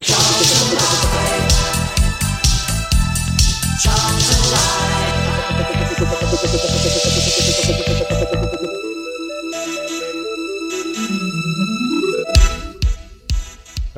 A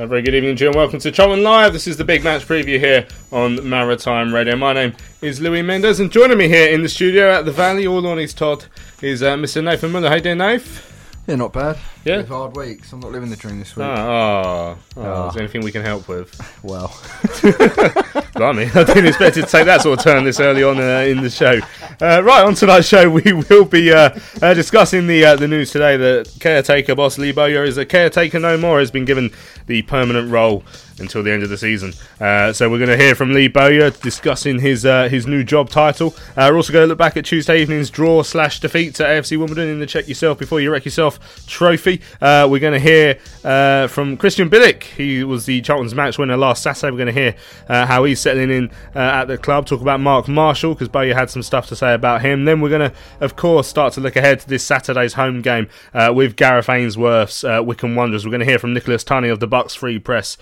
very good evening and welcome to Charlton Live. This is the big match preview here on Maritime Radio. My name is Louis Mendes and joining me here in the studio at the Valley, all on his Todd, is uh, Mr. Nathan Muller. How there, doing, Nath? Yeah, not bad. Yeah? Hard weeks. I'm not living the dream this week. Oh, oh, oh, Ah. is there anything we can help with? Well, Blimey, I didn't expect it to take that sort of turn this early on uh, in the show. Uh, right, on tonight's show, we will be uh, uh, discussing the uh, the news today that caretaker boss Lee Bowyer is a caretaker no more, has been given the permanent role until the end of the season. Uh, so we're going to hear from Lee Bowyer discussing his uh, his new job title. Uh, we're also going to look back at Tuesday evening's draw slash defeat at AFC Wimbledon in the Check Yourself Before You Wreck Yourself trophy. Uh, we're going to hear uh, from Krystian Bielik. He was the Charlton's match winner last Saturday. We're going to hear uh, how he's settling in at the club. Talk about Mark Marshall because Bowyer had some stuff to say about him. Then we're going to, of course, start to look ahead to this Saturday's home game with Gareth Ainsworth's Wycombe Wanderers. We're going to hear from Nicholas Tunney of the Bucks Free Press,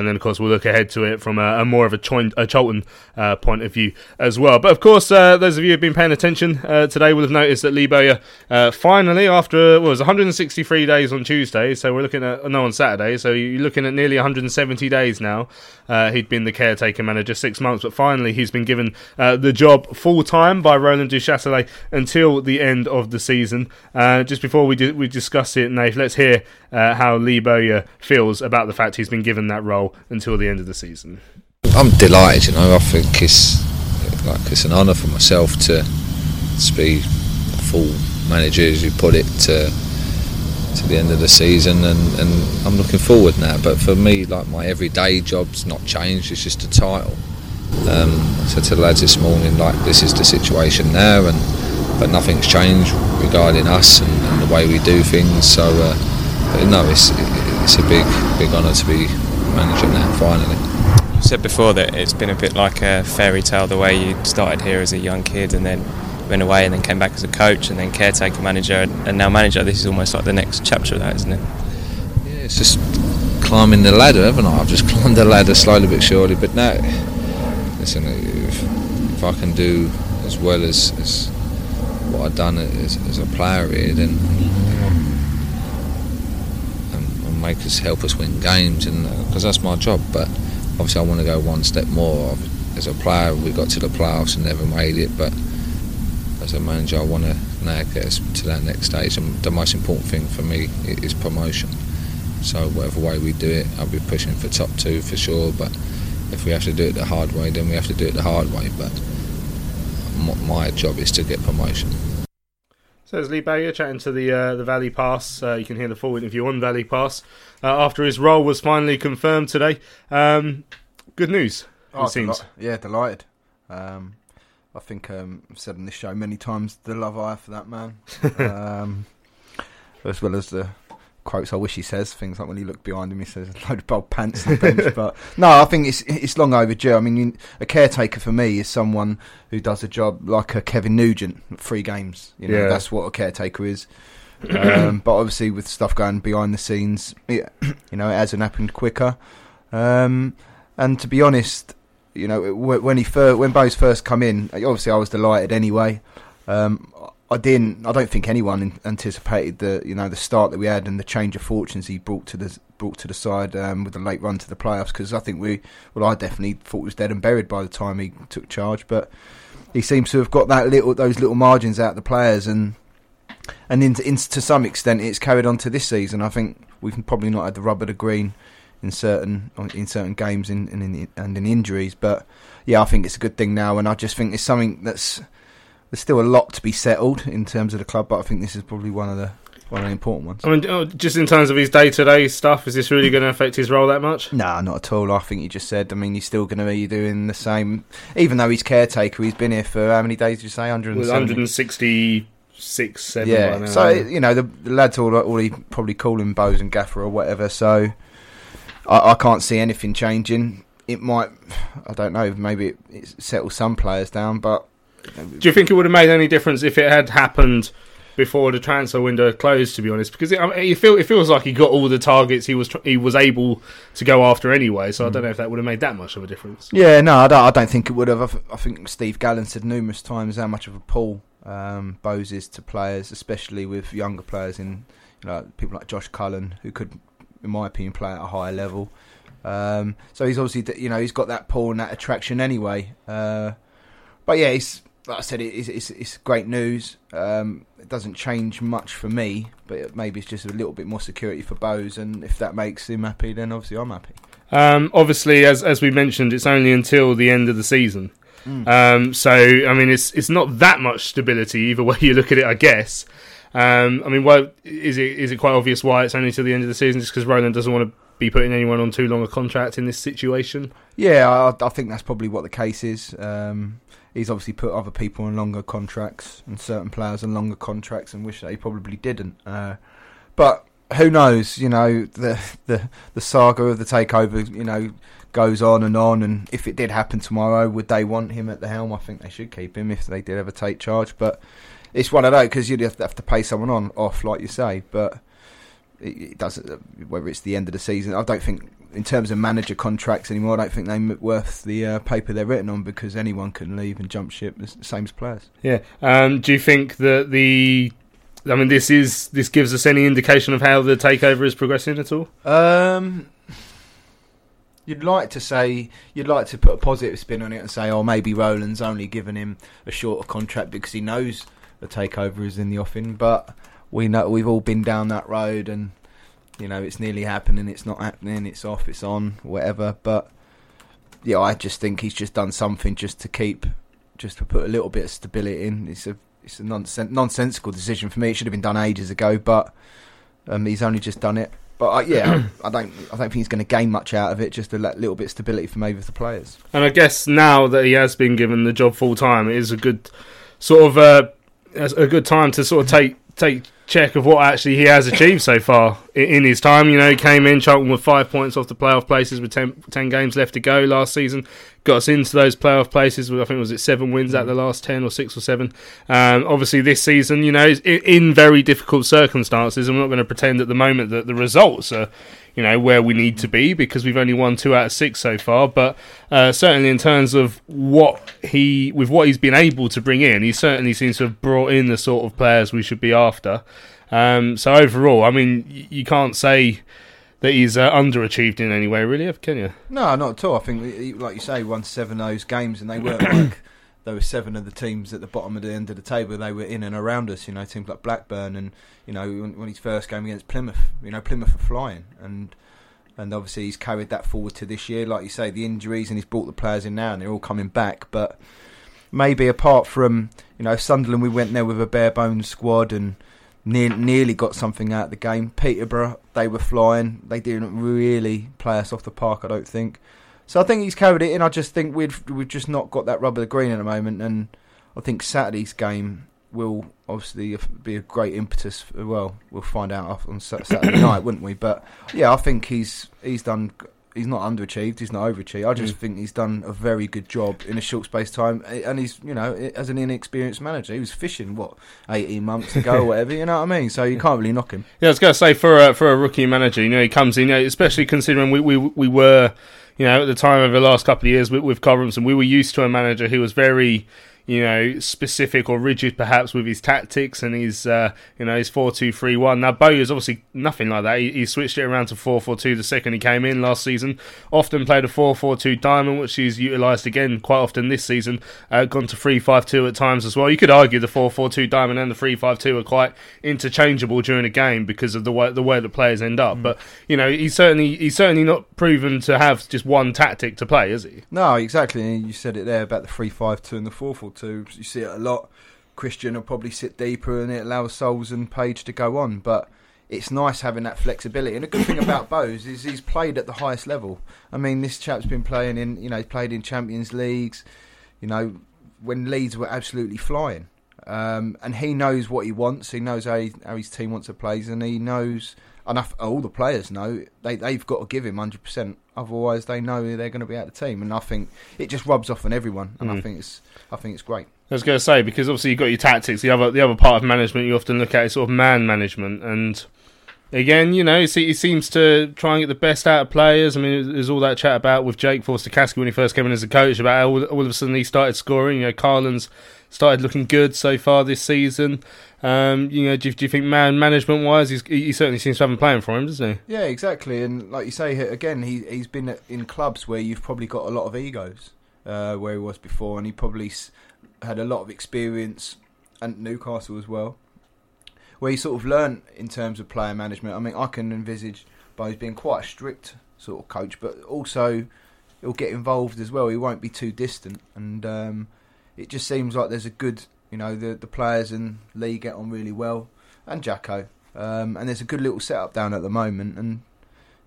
and then of course we'll look ahead to it from a, a more of a, Choin- a Charlton uh, point of view as well. But of course, uh, those of you who've been paying attention uh, today will have noticed that Lee Bowyer uh, finally, after was 163 days on Tuesday, so we're looking at no on Saturday, so you're looking at nearly 170 days now. Uh, he'd been the caretaker manager six months, but finally he's been given the job full time by Roland Duchâtelet until the end of the season. Just before we we discuss it, Nate, let's hear how Lee Bowyer feels about the fact he's been given that role until the end of the season. I'm delighted, you know. I think it's like it's an honour for myself to to be full manager, as you put it, to to the end of the season, and, and I'm looking forward now. But for me, like my everyday job's not changed; it's just a title. Um, I said to the lads this morning, like this is the situation now, and but nothing's changed regarding us and, and the way we do things. So, uh, but no, it's it's a big big honour to be manager now. Finally. You said before that it's been a bit like a fairy tale the way you started here as a young kid and then went away and then came back as a coach and then caretaker manager and and now manager. This is almost like the next chapter of that, isn't it? Yeah, it's just climbing the ladder, haven't I? I've just climbed the ladder slowly but surely. But now, listen, if, if I can do as well as, as what I've done as, as a player here, then make us help us win games, and uh, because that's my job. But obviously, I want to go one step more. As a player, we got to the playoffs and never made it, but as a manager, I want to now get us to that next stage. And the most important thing for me is promotion. So whatever way we do it, I'll be pushing for top two for sure. But if we have to do it the hard way, then we have to do it the hard way. But my job is to get promotion. So there's Lee Bowyer chatting to the uh, the Valley Pass. Uh, you can hear the full interview on Valley Pass uh, after his role was finally confirmed today. Um, good news, oh, it seems. yeah, delighted. Um, I think um, I've said on this show many times the love I have for that man, um, as well as the quotes I wish he says. Things like when he looked behind him, he says a load of bold pants on the bench. but no, I think it's it's long overdue. I mean, you, a caretaker for me is someone who does a job like a Kevin Nugent, three games. You know, Yeah. that's what a caretaker is. um, but obviously, with stuff going behind the scenes, it, you know, it hasn't happened quicker. Um, and to be honest, you know, when he first, when Bose first come in, obviously I was delighted anyway. Um, I didn't. I don't think anyone anticipated the you know the start that we had and the change of fortunes he brought to the brought to the side um, with the late run to the playoffs. Because I think we, well, I definitely thought was dead and buried by the time he took charge. But he seems to have got that little those little margins out of the players and and in, in, to some extent it's carried on to this season. I think we've probably not had the rubber to green in certain in certain games in, in, in and in injuries, but yeah, I think it's a good thing now, and I just think it's something that's there's still a lot to be settled in terms of the club, but I think this is probably one of the one of the important ones. I mean, oh, just in terms of his day-to-day stuff, is this really going to affect his role that much? Nah, not at all. I think you just said. I mean, he's still going to be doing the same, even though he's caretaker. He's been here for how many days? Did you say It was 170? 166, seven Yeah. So you know the, the lads all already probably call him Bose and Gaffer or whatever. So I, I can't see anything changing. It might. I don't know. Maybe it, it settles some players down, but Do you think it would have made any difference if it had happened before the transfer window closed? To be honest, because it, I mean, it, feel, it feels like he got all the targets he was tr- he was able to go after anyway. So I don't know if that would have made that much of a difference. Yeah, no, I don't, I don't think it would have. I, th- I think Steve Gallen said numerous times how much of a pull um, Bose is to players, especially with younger players in you know, people like Josh Cullen, who could, in my opinion, play at a higher level. Um, so he's obviously, you know, he's got that pull and that attraction anyway. Uh, but yeah, it's like I said, it, it's, it's, it's great news. Um, it doesn't change much for me, but maybe it's just a little bit more security for Bose, and if that makes him happy, then obviously I'm happy. Um, obviously, as as we mentioned, it's only until the end of the season. Um, so I mean, it's it's not that much stability either way you look at it, I guess. Um, I mean, why is it is it quite obvious why it's only till the end of the season? Just because Roland doesn't want to be putting anyone on too long a contract in this situation. Yeah, I, I think that's probably what the case is. Um, he's obviously put other people on longer contracts and certain players on longer contracts, and wish that he probably didn't. Uh, but who knows? You know, the the the saga of the takeover, you know, goes on and on. And if it did happen tomorrow, would they want him at the helm? I think they should keep him if they did ever take charge. But it's one of those because you'd have to, pay someone on off, like you say. But it, it doesn't. Whether it's the end of the season, I don't think. In terms of manager contracts anymore, I don't think they're worth the uh, paper they're written on because anyone can leave and jump ship, the same as players. Yeah. Um, do you think that the I mean, this is this gives us any indication of how the takeover is progressing at all? Um, you'd like to say you'd like to put a positive spin on it and say, oh, maybe Roland's only given him a shorter contract because he knows the takeover is in the offing. But we know we've all been down that road, and you know it's nearly happening. It's not happening. It's off. It's on. Whatever. But yeah, I just think he's just done something just to keep, just to put a little bit of stability in. It's a it's a nonsen- nonsensical decision for me. It should have been done ages ago, but um, he's only just done it. But yeah, I don't. I don't think he's going to gain much out of it. Just a li- little bit of stability for maybe the players. And I guess now that he has been given the job full time, it is a good sort of uh, a good time to sort of take take check of what actually he has achieved so far in, his time. You know, he came in Charlton with five points off the playoff places with 10, 10 games left to go last season. Got us into those playoff places I think it was it seven wins out of the last ten or six or seven. Um, obviously, this season, you know, is in, in very difficult circumstances. I'm not going to pretend at the moment that the results are you know where we need to be because we've only won two out of six so far. But uh, certainly in terms of what he with what he's been able to bring in, he certainly seems to have brought in the sort of players we should be after. Um, so overall, I mean, you can't say that he's uh, underachieved in any way, really, can you? No, not at all. I think, like you say, won seven of those games, and they weren't like there were seven of the teams at the bottom of the end of the table. They were in and around us. You know, teams like Blackburn, and you know, when, when his first game against Plymouth, you know, Plymouth are flying, and and obviously he's carried that forward to this year. Like you say, the injuries, and he's brought the players in now, and they're all coming back. But maybe apart from you know Sunderland, we went there with a bare bones squad and. Near, nearly got something out of the game. Peterborough, they were flying. They didn't really play us off the park, I don't think. So I think he's carried it in. I just think we've we've just not got that rubber of the green at the moment, and I think Saturday's game will obviously be a great impetus. Well, we'll find out on Saturday night, wouldn't we? But yeah, I think he's he's done. He's not underachieved. He's not overachieved. I just Mm. think he's done a very good job in a short space of time, and he's you know as an inexperienced manager, he was fishing what eighteen months ago or whatever. You know what I mean? So you can't really knock him. Yeah, I was going to say for a, for a rookie manager, you know, he comes in, you know, especially considering we, we we were, you know, at the time over the last couple of years with, with Karl Robinson, we were used to a manager who was very, you know, specific or rigid perhaps with his tactics and his, uh, you know, his 4 2 3 1. Now, obviously nothing like that. He, he switched it around to 4 4 2 the second he came in last season. Often played a 4 4 2 diamond, which he's utilised again quite often this season. Uh, gone to 3 5 2 at times as well. You could argue the 4 4 2 diamond and the 3 5 2 are quite interchangeable during a game because of the way, the way the players end up. Mm. But, you know, he's certainly, he's certainly not proven to have just one tactic to play, is he? No, exactly. You said it there about the 3 5 2 and the 4 4 2 to. You see it a lot. Krystian will probably sit deeper and it allows Souls and Page to go on. But it's nice having that flexibility. And the good thing about Bose is he's played at the highest level. I mean, this chap's been playing in, you know—he's played in Champions Leagues, you know, when Leeds were absolutely flying. Um, and he knows what he wants. He knows how, he, how his team wants to play, and he knows enough. All the players know they they've got to give him hundred percent. Otherwise, they know they're going to be out of the team. And I think it just rubs off on everyone. And mm. I think it's I think it's great. I was going to say because obviously you've got your tactics. The other the other part of management you often look at is sort of man management and again, you know, he seems to try and get the best out of players. I mean, there's all that chat about with Jake Forster-Caskey when he first came in as a coach about how all, all of a sudden he started scoring. You know, Karlan's started looking good so far this season. Um, you know, do, do, you think man management wise, he certainly seems to have been playing for him, doesn't he? Yeah, exactly. And like you say, again, he he's been in clubs where you've probably got a lot of egos, uh, where he was before, and he probably had a lot of experience at Newcastle as well where he sort of learnt in terms of player management. I mean, I can envisage Bowes being quite a strict sort of coach, but also he'll get involved as well. He won't be too distant, and um, it just seems like there's a good, you know, the the players and Lee get on really well, and Jacko, um, and there's a good little setup down at the moment, and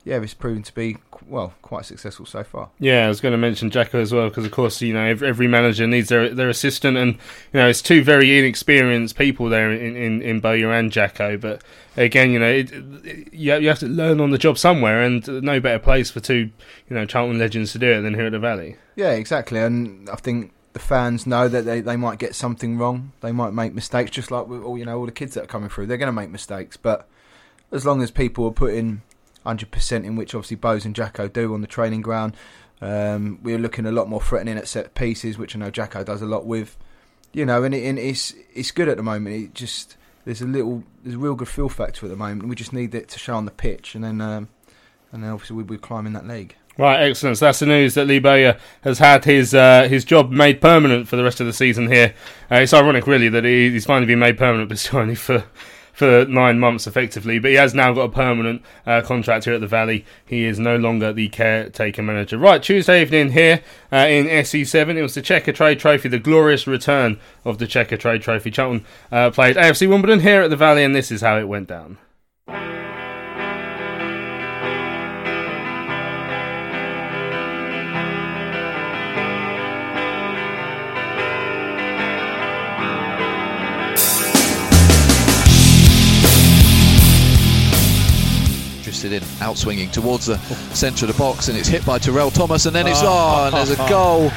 yeah, it's proven to be well quite successful so far. Yeah, I was going to mention Jacko as well because of course you know every, every, manager needs their their assistant, and you know it's two very inexperienced people there in in, in Bowyer and Jacko. But again, you know it, it, you you have to learn on the job somewhere, and no better place for two you know Charlton legends to do it than here at the Valley. Yeah, exactly, and I think the fans know that they, they might get something wrong. They might make mistakes, just like with all you know all the kids that are coming through. They're going to make mistakes, but as long as people are putting 100% in which obviously Bowes and Jacko do on the training ground. Um, we're looking a lot more threatening at set pieces, which I know Jacko does a lot with. You know, and, it, and it's it's good at the moment. It just there's a little there's a real good feel factor at the moment. We just need it to show on the pitch, and then um, and then obviously we'll be climbing that league. Right, excellent. So that's the news that Lee Bowyer has had his uh, his job made permanent for the rest of the season here. Uh, it's ironic, really, that he, he's finally been made permanent, but still only for for nine months effectively, but he has now got a permanent uh, contract here at the Valley. He is no longer the caretaker manager. Right, Tuesday evening here uh, in SE7, it was the Checkatrade Trophy, the glorious return of the Checkatrade Trophy. Charlton uh, played AFC Wimbledon here at the Valley, and this is how it went down. In, out swinging towards the centre of the box, and it's hit by Terell Thomas, and then it's ah. oh, and there's a goal.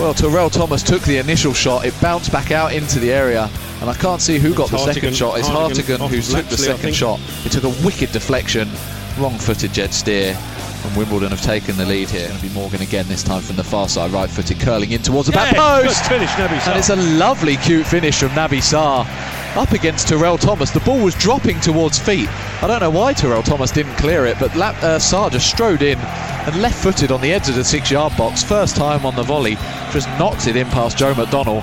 Well, Terell Thomas took the initial shot, it bounced back out into the area, and I can't see who got the second shot. It's Hartigan, who took the second shot. It took a wicked deflection, wrong footed Jed Steer. And Wimbledon have taken the lead here. Going to be Morgan again this time from the far side, right footed, curling in towards the yeah, back post. Finish, and it's a lovely, cute finish from Naby Sarr up against Terell Thomas. The ball was dropping towards feet. I don't know why Terell Thomas didn't clear it, but La- uh, strode in and left footed on the edge of the six yard box. First time on the volley, just knocked it in past Joe McDonnell.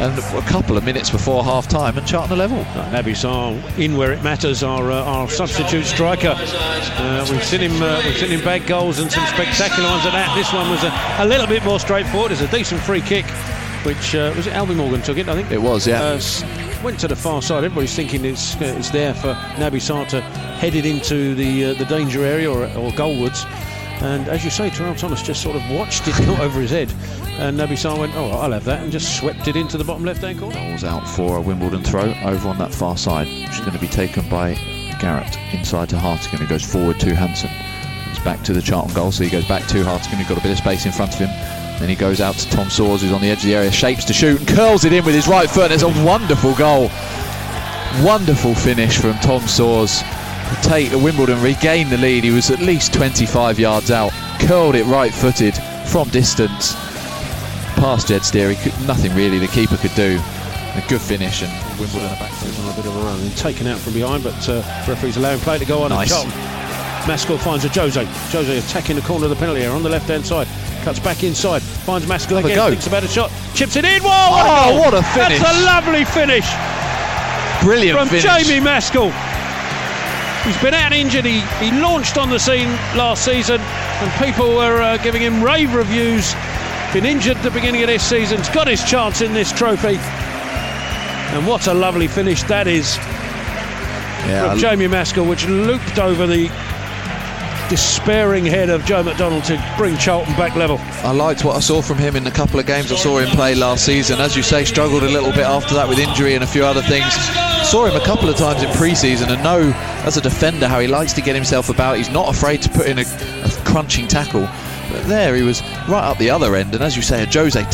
And a couple of minutes before half time, and Charlton are level. Sarr in where it matters, our, uh, our substitute striker. Uh, we've seen him uh, we've seen him bag goals and some spectacular ones at that. This one was a, a little bit more straightforward. It's a decent free kick, which uh, was it Albie Morgan took it, I think. It was, yeah. Uh, went to the far side. Everybody's thinking it's uh, it's there for Naby Sarr to head it into the uh, the danger area or, or goalwards. And as you say, Terell Thomas just sort of watched it go over his head. And Naby Sarr went, oh, I'll have that, and just swept it into the bottom left-hand corner. Ball's out for a Wimbledon throw over on that far side, which is going to be taken by Garrett inside to Hartigan, who goes forward to Hansen. It's back to the Charlton goal, so he goes back to Hartigan, who's got a bit of space in front of him. Then he goes out to Tom Soares, who's on the edge of the area, shapes to shoot and curls it in with his right foot. It's a wonderful goal. Wonderful finish from Tom Soares. Take Wimbledon regained the lead. He was at least 25 yards out, curled it right footed from distance. Past Jed Steer, could, nothing really the keeper could do. A good finish and Wimbledon are back to a bit of a run. And taken out from behind, but uh, referee's allowing play to go on. Nice. Mascoll finds a Jose. Jose attacking the corner of the penalty area on the left hand side. Cuts back inside, finds Mascoll again, go. thinks about a shot, chips it in. Whoa, what, oh, a what a finish! That's a lovely finish. Brilliant from finish. Jamie Mascoll. He's been out injured. He, he launched on the scene last season, and people were uh, giving him rave reviews. Been injured at the beginning of this season. He's got his chance in this trophy. And what a lovely finish that is Yeah, from Jamie Mascoll, which looped over the despairing head of Joe McDonnell to bring Charlton back level. I liked what I saw from him in a couple of games I saw him play last season. As you say, struggled a little bit after that with injury and a few other things. Saw him a couple of times in pre-season and know as a defender how he likes to get himself about. He's not afraid to put in a, a crunching tackle. But there he was right up the other end, and as you say, Jose uh,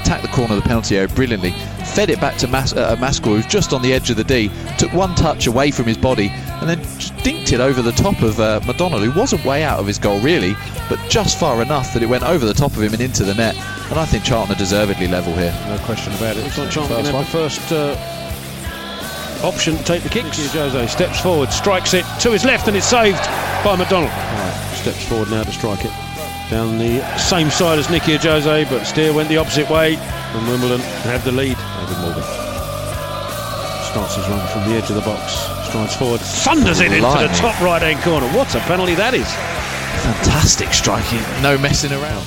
attacked the corner of the penalty area brilliantly, fed it back to Mas- uh, Mascoll, who's just on the edge of the D, took one touch away from his body, and then dinked it over the top of uh, McDonnell, who wasn't way out of his goal really, but just far enough that it went over the top of him and into the net. And I think Charlton are deservedly level here. No question about it. Looks like Charlton First can have the first uh, option to take the kicks. Here Jose steps forward, strikes it to his left, and it's saved by McDonnell. Right, steps forward now to strike it. Down the same side as Nicky Jose, but Steer went the opposite way, and Wimbledon had the lead. David Morgan starts his run from the edge of the box, strides forward, thunders it into the top right hand corner. What a penalty that is! Fantastic striking, no messing around.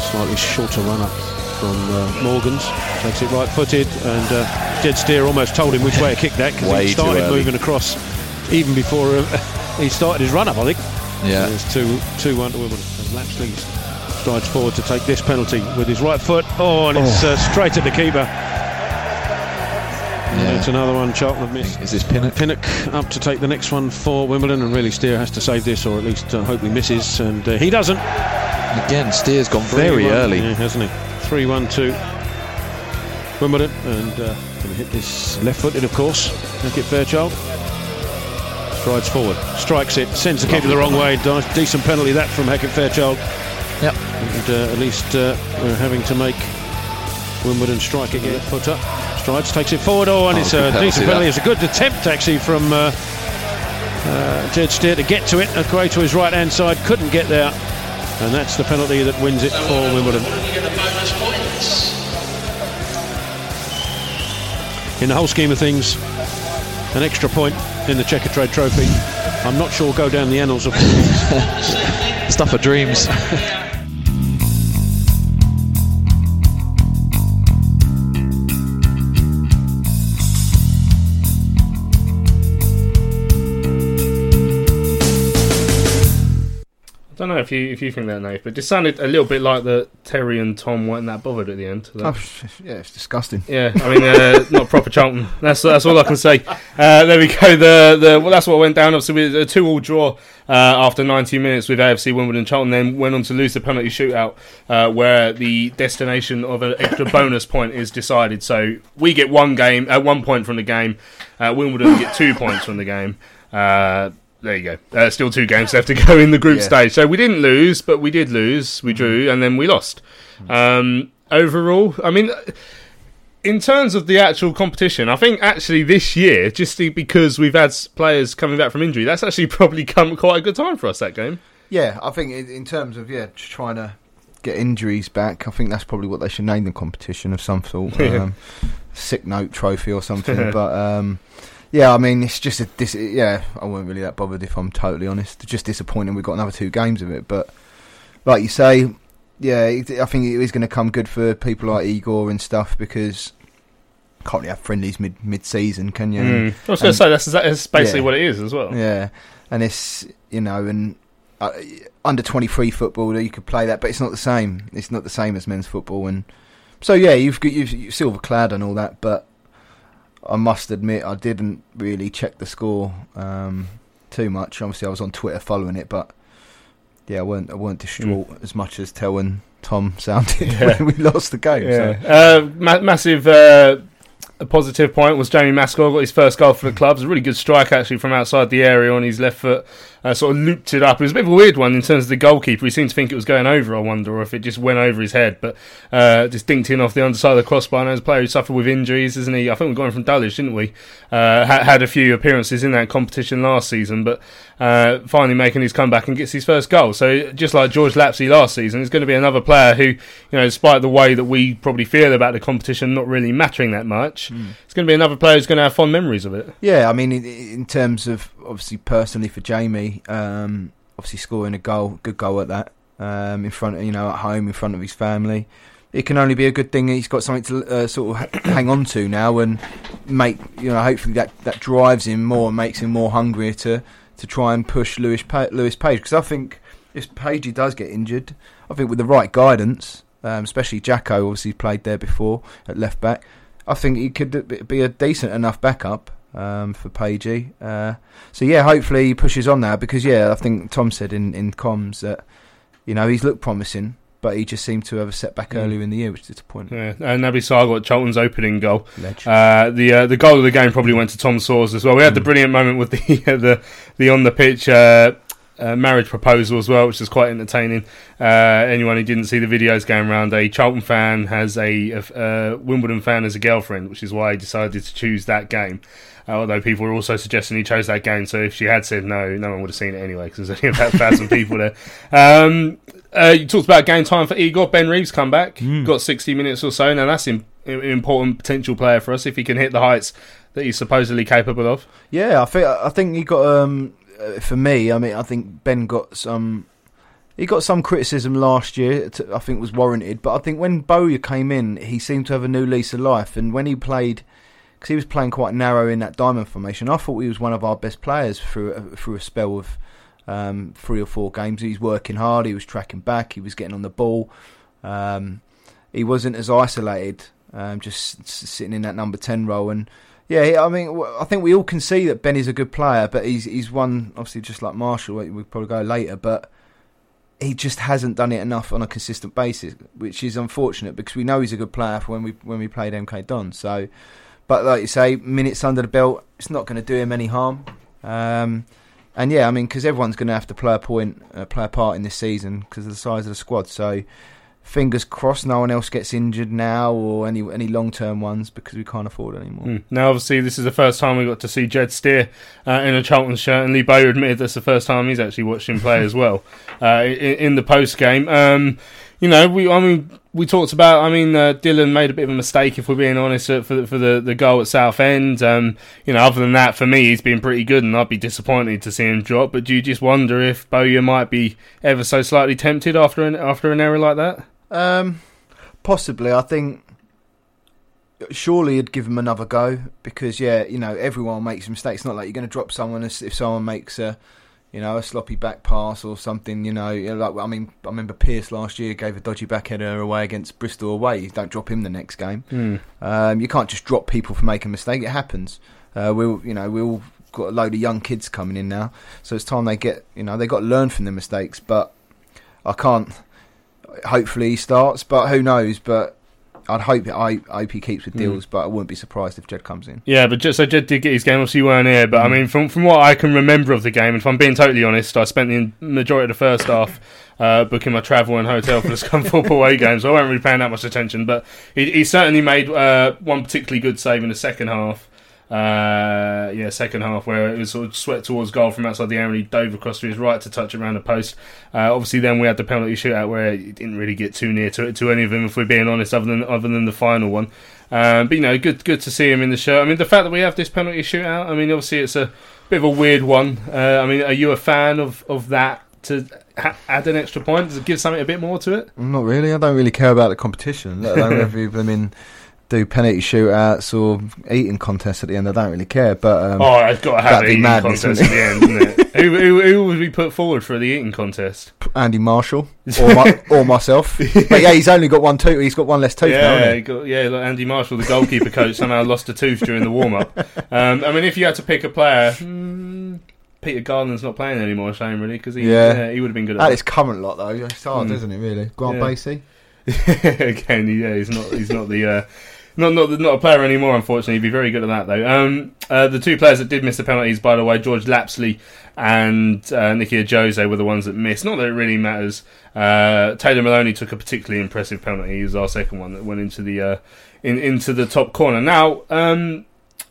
slightly shorter run up from uh, Morgan's. Takes it right footed, and uh, Jed Steer almost told him which way to kick that because he started moving across even before uh, he started his run up, I think. Yeah. It's 2 2 1 to Wimbledon. And Lapslie strides forward to take this penalty with his right foot. Oh, and it's uh, straight at the keeper. Yeah. It's another one Charlton have missed. Is this Pinnock? Pinnock up to take the next one for Wimbledon, and really Steer has to save this, or at least uh, hope he misses, and uh, he doesn't. Again, Steer's gone very 3-1, early. yeah, hasn't he? 3 1 to Wimbledon, and uh, going to hit this left footed, of course. Hackett Fairchild. Strides forward, strikes it, sends the keeper the wrong way. Decent penalty that from Hackett Fairchild. Yep. And uh, at least uh, we're having to make Wimbledon strike again. Left footer. Strides, takes it forward. Oh, and Oh, it's good a penalty, decent that. penalty. It's a good attempt, actually, from uh, uh, Jed Steer to get to it. Away to his right hand side, couldn't get there. And that's the penalty that wins it for Wimbledon. In the whole scheme of things, an extra point in the Checkatrade Trophy. I'm not sure go down the annals of. Stuff of dreams. don't know if you if you think that, Nate, but it just sounded a little bit like that Terry and Tom weren't that bothered at the end. Oh, yeah, it's disgusting. Yeah, I mean, uh, not proper Charlton. That's that's all I can say. Uh, there we go. The the well, that's what went down. Obviously, with a two-all draw uh, after 90 minutes with AFC Wimbledon. And Charlton then went on to lose the penalty shootout, uh, where the destination of an extra bonus point is decided. So we get one game, uh, one point from the game. Uh, Wimbledon get two points from the game. There you go. Uh, still two games left to go in the group Yeah. stage. So we didn't lose, but we did lose. We drew, and then we lost. Um, overall, I mean in terms of the actual competition, I think actually this year, just because we've had players coming back from injury, that's actually probably come quite a good time for us that game. Yeah, I think in, in terms of yeah, just trying to get injuries back, I think that's probably what they should name the competition of some sort, um, sick note trophy or something. but um, yeah, I mean, it's just a dis- yeah, I weren't really that bothered if I'm totally honest. Just disappointing we've got another two games of it, but like you say, yeah, I think it is going to come good for people like Igor and stuff because can't really have friendlies mid mid season, can you? Mm. I was going to say that's, that's basically Yeah. what it is as well. Yeah, and it's you know, and uh, under twenty three football you could play that, but it's not the same. It's not the same as men's football, and so yeah, you've got you've, you've silver clad and all that, but I must admit I didn't really check the score um, too much. Obviously, I was on Twitter following it, but yeah, I weren't I weren't distraught as much as Tel and Tom sounded Yeah. when we lost the game. So. Uh, ma- massive uh, a positive point was Jamie Mascoll got his first goal for the club. It was a really good strike actually from outside the area on his left foot. Uh, sort of looped it up. It was a bit of a weird one in terms of the goalkeeper. He seemed to think it was going over. I wonder, or if it just went over his head. But uh, just dinked in off the underside of the crossbar. And as a player who suffered with injuries, isn't he? I think we got him from Dulwich, didn't we? Uh, ha- had a few appearances in that competition last season, but uh, finally making his comeback and gets his first goal. So just like George Lapslie last season, it's going to be another player who, you know, despite the way that we probably feel about the competition not really mattering that much, it's going to be another player who's going to have fond memories of it. Yeah, I mean, in, in terms of obviously personally for Jamie, um, obviously scoring a goal, good goal at that, um, in front, of, you know, at home in front of his family. it can only be a good thing. He's got something to uh, sort of hang on to now, and make you know. Hopefully that that drives him more, and makes him more hungrier to to try and push Lewis pa- Lewis Page. Because I think if Pagey does get injured, I think with the right guidance, um, especially Jacko, obviously played there before at left back. I think he could be a decent enough backup um, for Pagey. Uh, so yeah, hopefully he pushes on now because yeah, I think Tom said in in comms that you know he's looked promising but he just seemed to have a setback mm. earlier in the year, which is disappointing. Yeah, and Naby Sarr got Charlton's opening goal. Uh, the uh, the goal of the game probably went to Tom Soares as well. We had mm. the brilliant moment with the the the on the pitch. Uh, marriage proposal as well, which is quite entertaining. Uh, anyone who didn't see the videos going around, a Charlton fan has a, a, a Wimbledon fan as a girlfriend, which is why he decided to choose that game. Uh, although people were also suggesting he chose that game, so if she had said no, no one would have seen it anyway because there's only about a thousand people there. Um, uh, you talked about game time for Igor. Ben Reeves come back, mm. got 60 minutes or so. Now that's an important potential player for us if he can hit the heights that he's supposedly capable of. Yeah, I think I think he got. Um, uh, for me, I mean, I think Ben got some. He got some criticism last year. To, I think was warranted, but I think when Bowyer came in, he seemed to have a new lease of life. And when he played, because he was playing quite narrow in that diamond formation, I thought he was one of our best players through through a spell of um, three or four games. He was working hard. He was tracking back. He was getting on the ball. Um, he wasn't as isolated, um, just sitting in that number ten role. And yeah, I mean, I think we all can see that Benny's a good player, but he's he's one obviously just like Marshall. We'll probably go later, but he just hasn't done it enough on a consistent basis, which is unfortunate because we know he's a good player for when we when we played MK Don. So, but like you say, minutes under the belt, it's not going to do him any harm. Um, and yeah, I mean, because everyone's going to have to play a point, uh, play a part in this season because of the size of the squad. So, fingers crossed, no one else gets injured now or any any long term ones because we can't afford anymore. Mm. Now, obviously, this is the first time we got to see Jed Steer uh, in a Charlton shirt, and Lee Bowyer admitted that's the first time he's actually watched him play as well uh, in, in, the post game. Um, you know, we I mean we talked about. I mean, uh, Dillon made a bit of a mistake, if we're being honest, uh, for the, for the, the goal at Southend. Um, you know, other than that, for me, he's been pretty good, and I'd be disappointed to see him drop. But do you just wonder if Bowyer might be ever so slightly tempted after an after an error like that? Um, possibly. I think surely he'd give him another go because yeah, you know, everyone makes mistakes. It's not like you're going to drop someone if someone makes a you know, a sloppy back pass or something. You know, like I mean, I remember Pearce last year gave a dodgy backheader away against Bristol away. You don't drop him the next game. Mm. Um, you can't just drop people for making a mistake. It happens. Uh, we, you know, we all got a load of young kids coming in now, so it's time they get, you know, they got to learn from their mistakes. But I can't. Hopefully he starts, but who knows? But I'd hope I hope he keeps with hmm. deals, mm. but I wouldn't be surprised if Jed comes in. Yeah, but just, so Jed did get his game. Obviously, you weren't here, but mm. I hmm. mean, from from what I can remember of the game, and if I'm being totally honest, I spent the majority of the first half uh, booking my travel and hotel for the Scunthorpe away game, so I wasn't really paying that much attention. But he, he certainly made uh, one particularly good save in the second half. Uh, yeah, second half where it was sort of swept towards goal from outside the area and he dove across to his right to touch around the post. Uh, obviously, then we had the penalty shootout where he didn't really get too near to to any of them, if we're being honest, other than other than the final one. Um, but you know, good good to see him in the shirt. I mean, the fact that we have this penalty shootout. I mean, obviously it's a bit of a weird one. Uh, I mean, are you a fan of of that? To ha- add an extra point, does it give something a bit more to it? Not really. I don't really care about the competition. Let alone whether been in do penalty shootouts or eating contests at the end. I don't really care, but um, oh, it's got to have an eating madness, contest at the end, isn't it? who, who, who would we put forward for the eating contest? Andy Marshall or, my, or myself. But yeah, he's only got one tooth. He's got one less tooth yeah, now. Got, yeah, like Andy Marshall, the goalkeeper coach, somehow lost a tooth during the warm up. Um, I mean, if you had to pick a player. Hmm, Peter Garland's not playing anymore, shame really, because he, yeah. yeah. he would have been good at, at his current lot though. It's hard, mm. isn't it? Really, Grant yeah. Basey. Again, yeah, he's not. He's not the. Uh, not not not a player anymore. Unfortunately, he'd be very good at that though. Um, uh, the two players that did miss the penalties, by the way, George Lapslie and uh, Nicky Jose were the ones that missed. Not that it really matters. Uh, Taylor Maloney took a particularly impressive penalty. He was our second one that went into the uh, in, into the top corner. Now, um,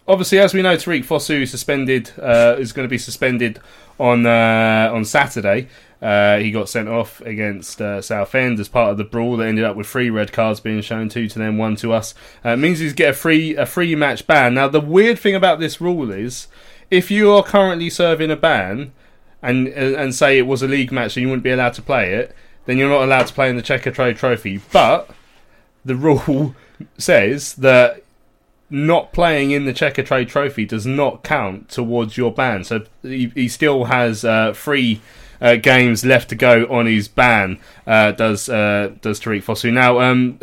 obviously, as we know, Tariqe Fosu suspended uh, is going to be suspended on uh, on Saturday. Uh, he got sent off against uh, Southend as part of the brawl that ended up with three red cards being shown, two to them, one to us. Uh, it means he's get a free a free match ban. Now the weird thing about this rule is, if you are currently serving a ban, and and say it was a league match and you wouldn't be allowed to play it, then you're not allowed to play in the Checkatrade Trophy. But the rule says that not playing in the Checkatrade Trophy does not count towards your ban. So he, he still has uh, three uh, games left to go on his ban. Uh, does uh, does Tariqe Fosu now? Um,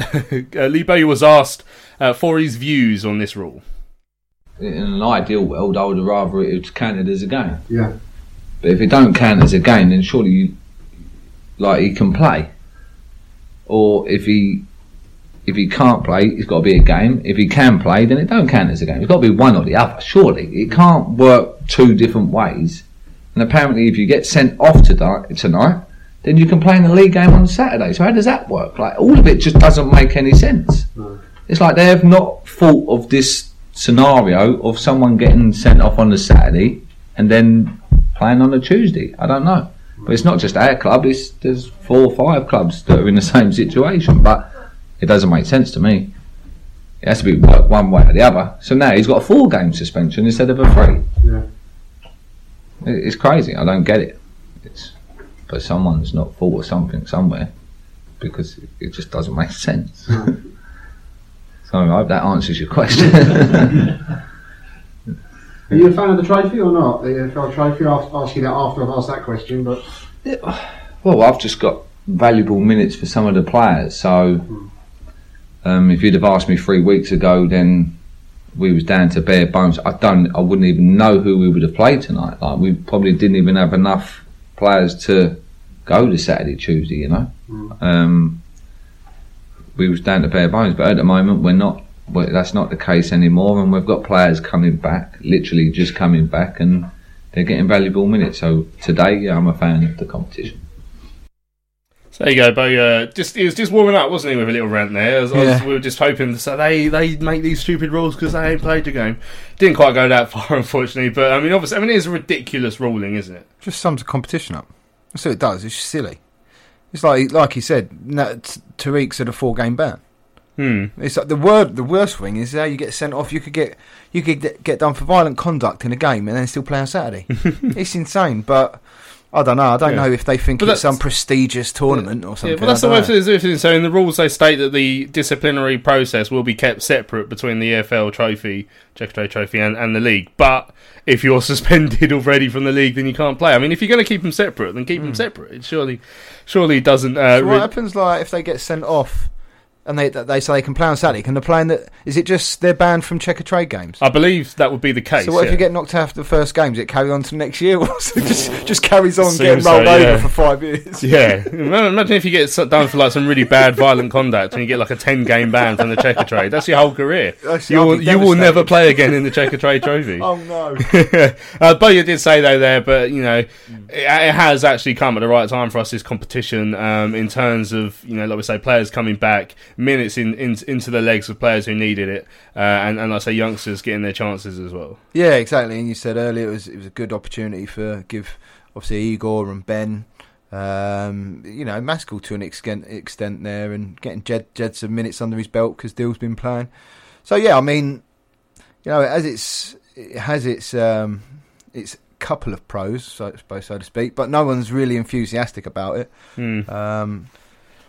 Lee Bowyer was asked uh, for his views on this rule. In an ideal world, I would rather it was counted as a game. Yeah. But if it don't count as a game, then surely you, like he can play. Or if he if he can't play, it's got to be a game. If he can play, then it don't count as a game. It's got to be one or the other. Surely it can't work two different ways. And apparently, if you get sent off tonight, tonight, then you can play in the league game on Saturday. So how does that work? Like all of it just doesn't make any sense. It's like they have not thought of this scenario of someone getting sent off on the Saturday and then playing on a Tuesday. I don't know. But it's not just our club. It's there's four or five clubs that are in the same situation. But it doesn't make sense to me. It has to be worked one way or the other. So now he's got a four game suspension instead of a three. Yeah. It- It's crazy. I don't get it. It's but someone's not thought of something somewhere because it- it just doesn't make sense. so I hope that answers your question. Are you a fan of the trophy or not? The EFL trophy. I'll ask you that after I've asked that question. But Well, I've just got valuable minutes for some of the players. So, um, if you'd have asked me three weeks ago, then we was down to bare bones. I don't. I wouldn't even know who we would have played tonight. Like we probably didn't even have enough players to go to Saturday, Tuesday. You know, um, we was down to bare bones. But at the moment, we're not. Well, that's not the case anymore, and we've got players coming back, literally just coming back, and they're getting valuable minutes. So today, yeah, I'm a fan of the competition. So there you go, Bo. Uh, just he was just warming up, wasn't he, with a little rant there? I was, I was- Yeah. we were just hoping so they they make these stupid rules because they ain't played the game. Didn't quite go that far, unfortunately. But I mean, obviously, I mean, it is a ridiculous ruling, isn't it? Just sums the competition up. That's what it does. It's just silly. It's like like he said, Tariqe's at a four game ban. Hmm. It's like the word. The worst thing is how you get sent off. You could get you could get, get done for violent conduct in a game and then still play on Saturday. it's insane, but. I don't know. I don't Yeah. know if they think But it's some prestigious tournament or something. Yeah, but that's the way know. it is. So in the rules, they state that the disciplinary process will be kept separate between the EFL Trophy, Checkatrade Trophy, and, and the league. But if you're suspended already from the league, then you can't play. I mean, if you're going to keep them separate, then keep them separate. It surely, surely doesn't. Uh, So re- what happens like if they get sent off and they they say they can play on Saturday? Can they play in that? Is it just they're banned from checkatrade games? I believe that would be the case. so what if you get knocked out after the first game? Does it carry on to next year? Or so it just just carries on Seems getting so, rolled yeah. over for five years? Yeah, imagine if you get done for like some really bad violent conduct and you get like a ten game ban from the checkatrade. That's your whole career. You I'll you will never play again in the checkatrade trophy. Oh no! uh, Bowyer did say though there, but you know, it, it has actually come at the right time for us this competition um, in terms of you know, like we say, players coming back, minutes in, in into the legs of players who needed it, uh, and and I say, youngsters getting their chances as well. yeah, exactly. And you said earlier it was it was a good opportunity for give obviously Igor and Ben. Um, you know, Mascoll to an extent extent there, and getting Jed Jed some minutes under his belt because Dill's been playing. So yeah, I mean, you know, as it's it has its um, its couple of pros, so so to speak, but no one's really enthusiastic about it. Hmm. Um,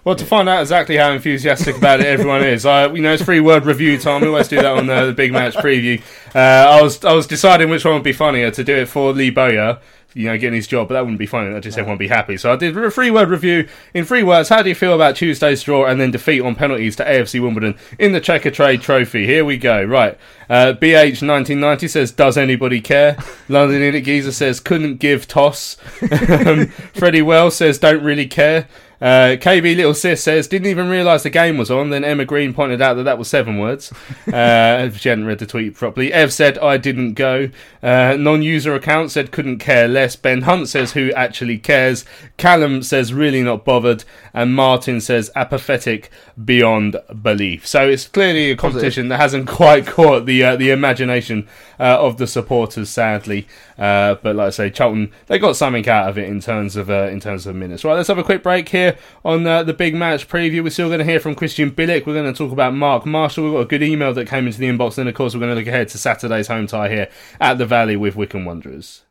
Well, to find out exactly how enthusiastic about it everyone is, I, you know, it's free word review time. We always do that on uh, the big match preview. Uh, I was I was deciding which one would be funnier to do it for Lee Bowyer, you know, getting his job, but that wouldn't be funny. That just everyone would be happy. So I did a free word review in three words. How do you feel about Tuesday's draw and then defeat on penalties to AFC Wimbledon in the Checkatrade Trophy? Here we go. Right. Uh, BH 1990 says, Does anybody care? London Geezer says, Couldn't give toss. um, Freddie Wells says, Don't really care. Uh, KB Little Sis says, didn't even realise the game was on. Then Emma Green pointed out that that was seven words. Uh, she hadn't read the tweet properly. Ev said, I didn't go. Uh, non user account said, couldn't care less. Ben Hunt says, who actually cares? Callum says, really not bothered. And Martin says, apathetic beyond belief. So it's clearly a competition that hasn't quite caught the uh, the imagination uh, of the supporters, sadly. Uh, but like I say, Charlton they got something out of it in terms of uh, in terms of minutes. Right, let's have a quick break here on uh, the big match preview. We're still going to hear from Krystian Bielik. We're going to talk about Mark Marshall. We've got a good email that came into the inbox. Then of course we're going to look ahead to Saturday's home tie here at the Valley with Wycombe Wanderers.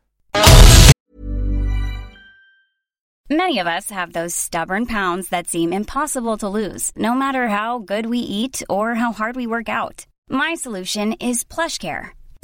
Many of us have those stubborn pounds that seem impossible to lose, no matter how good we eat or how hard we work out. My solution is PlushCare.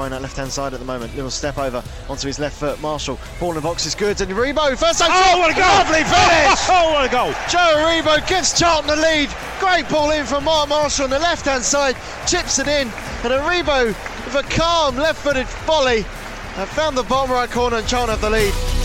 Occupying that left-hand side at the moment. Little step over onto his left foot. Marshall, ball in the box is good, and Aribo first time. Oh, what a goal! Lovely finish! Oh, what a goal! Joe Aribo gives Charlton the lead. Great ball in from Mark Marshall on the left-hand side, chips it in, and Aribo with a calm left-footed volley have found the bottom right corner, and Charlton have the lead.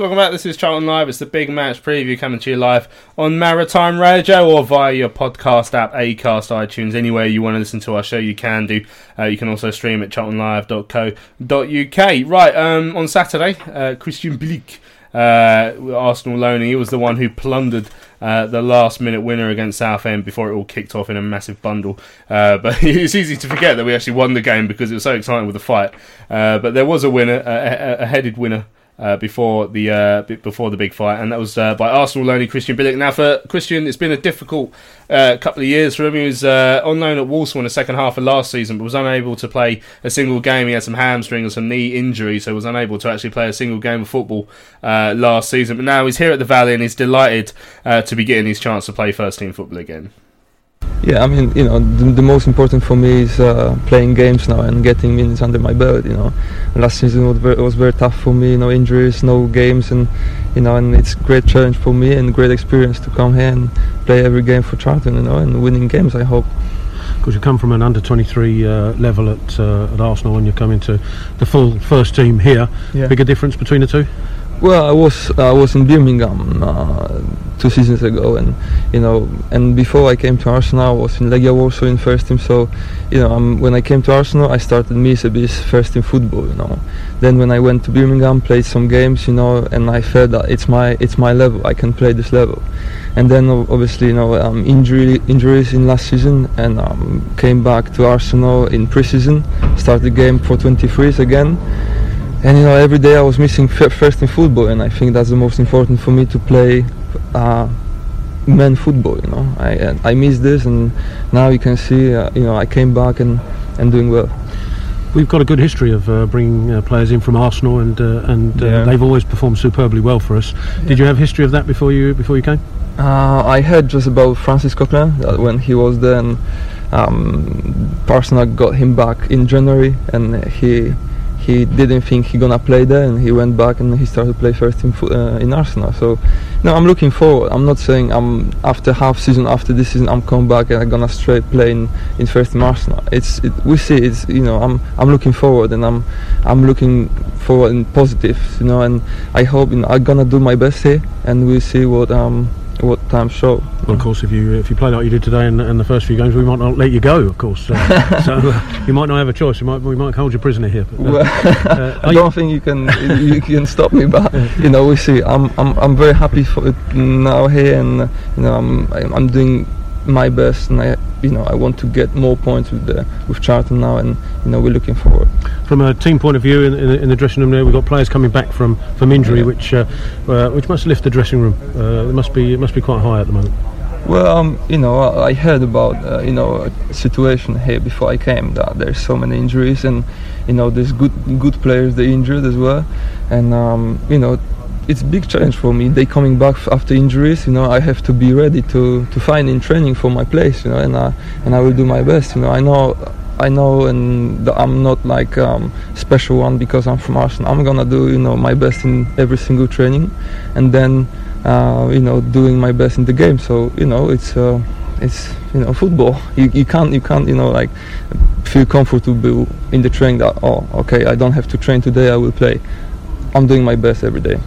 So welcome back. This is Charlton Live. It's the big match preview coming to you live on Maritime Radio or via your podcast app, Acast, iTunes, anywhere you want to listen to our show. You can do. Uh, you can also stream at charltonlive.co.uk. Right um, on Saturday, uh, Krystian Bielik, uh, Arsenal loaning, he was the one who plundered uh, the last minute winner against Southend before it all kicked off in a massive bundle. Uh, but it's easy to forget that we actually won the game because it was so exciting with the fight. Uh, but there was a winner, a, a, a headed winner. Uh, before the uh, before the big fight, and that was uh, by Arsenal loanee Krystian Bielik. Now for Krystian, it's been a difficult uh, couple of years for him. He was uh, on loan at Walsall in the second half of last season, but was unable to play a single game. He had some hamstring and some knee injury, so was unable to actually play a single game of football uh, last season. But now he's here at the Valley and he's delighted to be getting his chance to play first team football again. Yeah, I mean, you know, the, the most important for me is uh, playing games now and getting minutes under my belt. You know, last season was very, was very tough for me. No injuries, no games, and you know, and it's great challenge for me and great experience to come here and play every game for Charlton. You know, and winning games. I hope. Because you come from an under 23 uh, level at uh, at Arsenal and you're coming to the full first team here. Yeah. Bigger difference between the two? Well, I was I was in Birmingham uh, two seasons ago, and you know, and before I came to Arsenal, I was in Legia Warsaw in first team. So, you know, when I came to Arsenal, I started Miss first team football. You know, then when I went to Birmingham, played some games, you know, and I felt that it's my it's my level. I can play this level. And then obviously, you know, um, injury injuries in last season, and um, came back to Arsenal in pre-season, started game for 23s again and you know every day I was missing f- first in football, and I think that's the most important for me to play uh, men football. You know, I I miss this, and now you can see, uh, you know, I came back and and doing well. We've got a good history of uh, bringing uh, players in from Arsenal, and uh, and uh, Yeah. they've always performed superbly well for us. Did you have history of that before you before you came? Uh, I heard just about Francis Coquelin when he was there, and, um, Arsenal got him back in January, and he he didn't think he gonna play there, and he went back and he started to play first fo- uh, in Arsenal. So, no, I'm looking forward. I'm not saying I'm after half season, after this season, I'm come back and I'm gonna straight play in, in first team Arsenal. It's it, we see it's you know I'm I'm looking forward and I'm I'm looking forward in positive, you know, and I hope you know I'm gonna do my best here, and we'll see what um what time show. Well, of course, if you if you play like you did today in, in the first few games, we might not let you go. Of course, uh, so uh, you might not have a choice. We might we might hold you prisoner here. But, uh, Well, uh, I don't think you can you can stop me, but you know we see. I'm I'm I'm very happy for it now here, and you know I'm I'm doing my best, and I you know I want to get more points with the with Charlton now, and you know we're looking forward. From a team point of view, in, in, the- in the dressing room there, we've got players coming back from, from injury, which uh, uh, which must lift the dressing room. Uh, it must be it must be quite high at the moment. Well, um, you know, I I heard about uh, you know a situation here before I came that there's so many injuries, and you know there's good good players they injured as well, and um, you know it's big challenge for me. They coming back after injuries. You know, I have to be ready to, to find in training for my place. You know, and I and I will do my best. You know, I know. I know and I'm not like um, special one because I'm from Arsenal. I'm gonna do, you know, my best in every single training, and then, uh, you know, doing my best in the game. So, you know, it's uh, it's you know football. You, you can't you can't you know like feel comfortable in the training that oh okay I don't have to train today I will play. I'm doing my best every day.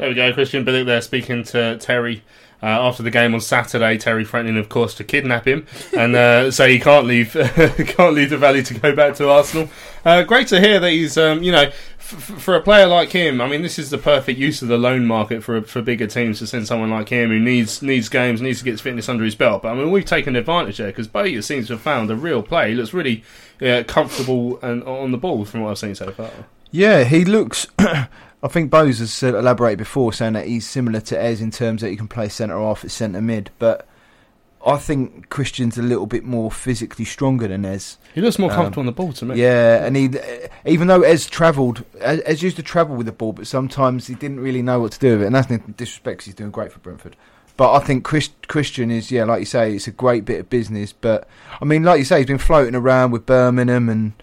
There we go, Krystian Bielik there speaking to Terry uh, after the game on Saturday. Terry threatening, of course, to kidnap him and uh, say he can't leave, can't leave the Valley to go back to Arsenal. Uh, great to hear that he's, um, you know, f- for a player like him. I mean, this is the perfect use of the loan market for for bigger teams to send someone like him who needs needs games, needs to get his fitness under his belt. But I mean, we've taken advantage there because Bowyer seems to have found a real play. He looks really uh, comfortable and on the ball from what I've seen so far. Yeah, he looks. I think Bose has uh, elaborated before, saying that he's similar to Ez in terms that he can play centre half at centre mid. But I think Krystian's a little bit more physically stronger than Ez. He looks more comfortable on the ball to me. Yeah, and he, even though Ez travelled, Ez Ez used to travel with the ball, but sometimes he didn't really know what to do with it. And that's no disrespect, he's doing great for Brentford. But I think Chris, Krystian is, yeah, like you say, it's a great bit of business. But I mean, like you say, he's been floating around with Birmingham and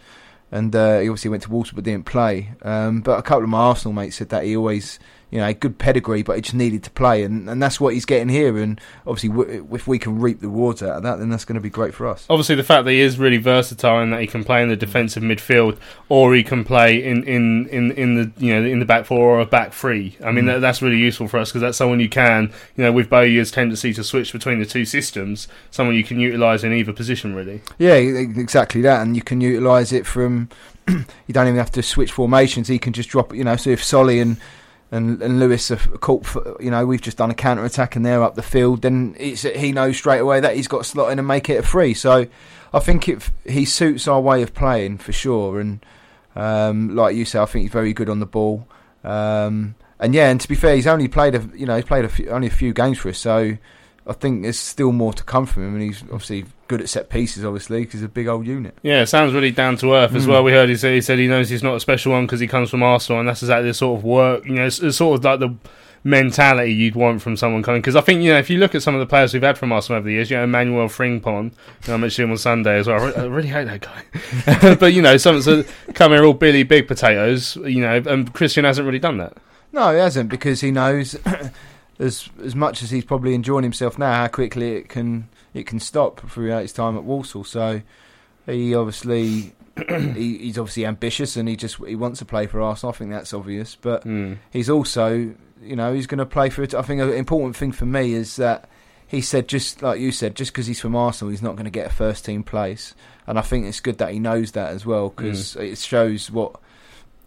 and uh, he obviously went to Walsall but didn't play. Um, but a couple of my Arsenal mates said that he always, you know, good pedigree, but he just needed to play, and, and that's what he's getting here. And obviously, w- if we can reap the rewards out of that, then that's going to be great for us. Obviously, the fact that he is really versatile and that he can play in the defensive midfield, or he can play in, in, in, in the you know in the back four or a back three. I mean, Mm. that, that's really useful for us because that's someone you can, you know, with Bowyer's tendency to switch between the two systems, someone you can utilise in either position really. Yeah, exactly that, and you can utilise it from. you don't even have to switch formations. He can just drop, you know. So if Solly and and, and Lewis are caught, for, you know, we've just done a counter attack and they're up the field, then it's he knows straight away that he's got to slot in and make it a free. So I think he suits our way of playing for sure. And um, like you say, I think he's very good on the ball. Um, and yeah, and to be fair, he's only played a you know he's played a few, only a few games for us, so I think there's still more to come from him. And he's obviously good at set pieces, obviously, because he's a big old unit. Yeah, sounds really down to earth as Mm. well. We heard he said, he said he knows he's not a special one because he comes from Arsenal, and that's exactly the sort of work, you know, it's, it's sort of like the mentality you'd want from someone coming. Because I think, you know, if you look at some of the players we've had from Arsenal over the years, you know, Emmanuel Frimpong, you know, I mentioned him on Sunday as well. I re- I really hate that guy. but, you know, some so come here all Billy Big Potatoes, you know, and Krystian hasn't really done that. No, he hasn't because he knows as as much as he's probably enjoying himself now how quickly it can it can stop throughout his time at Walsall. So he obviously he, he's obviously ambitious and he just he wants to play for Arsenal. I think that's obvious, but Mm. he's also you know he's going to play for it. I think an important thing for me is that he said just like you said, just because he's from Arsenal, he's not going to get a first team place. And I think it's good that he knows that as well because it shows what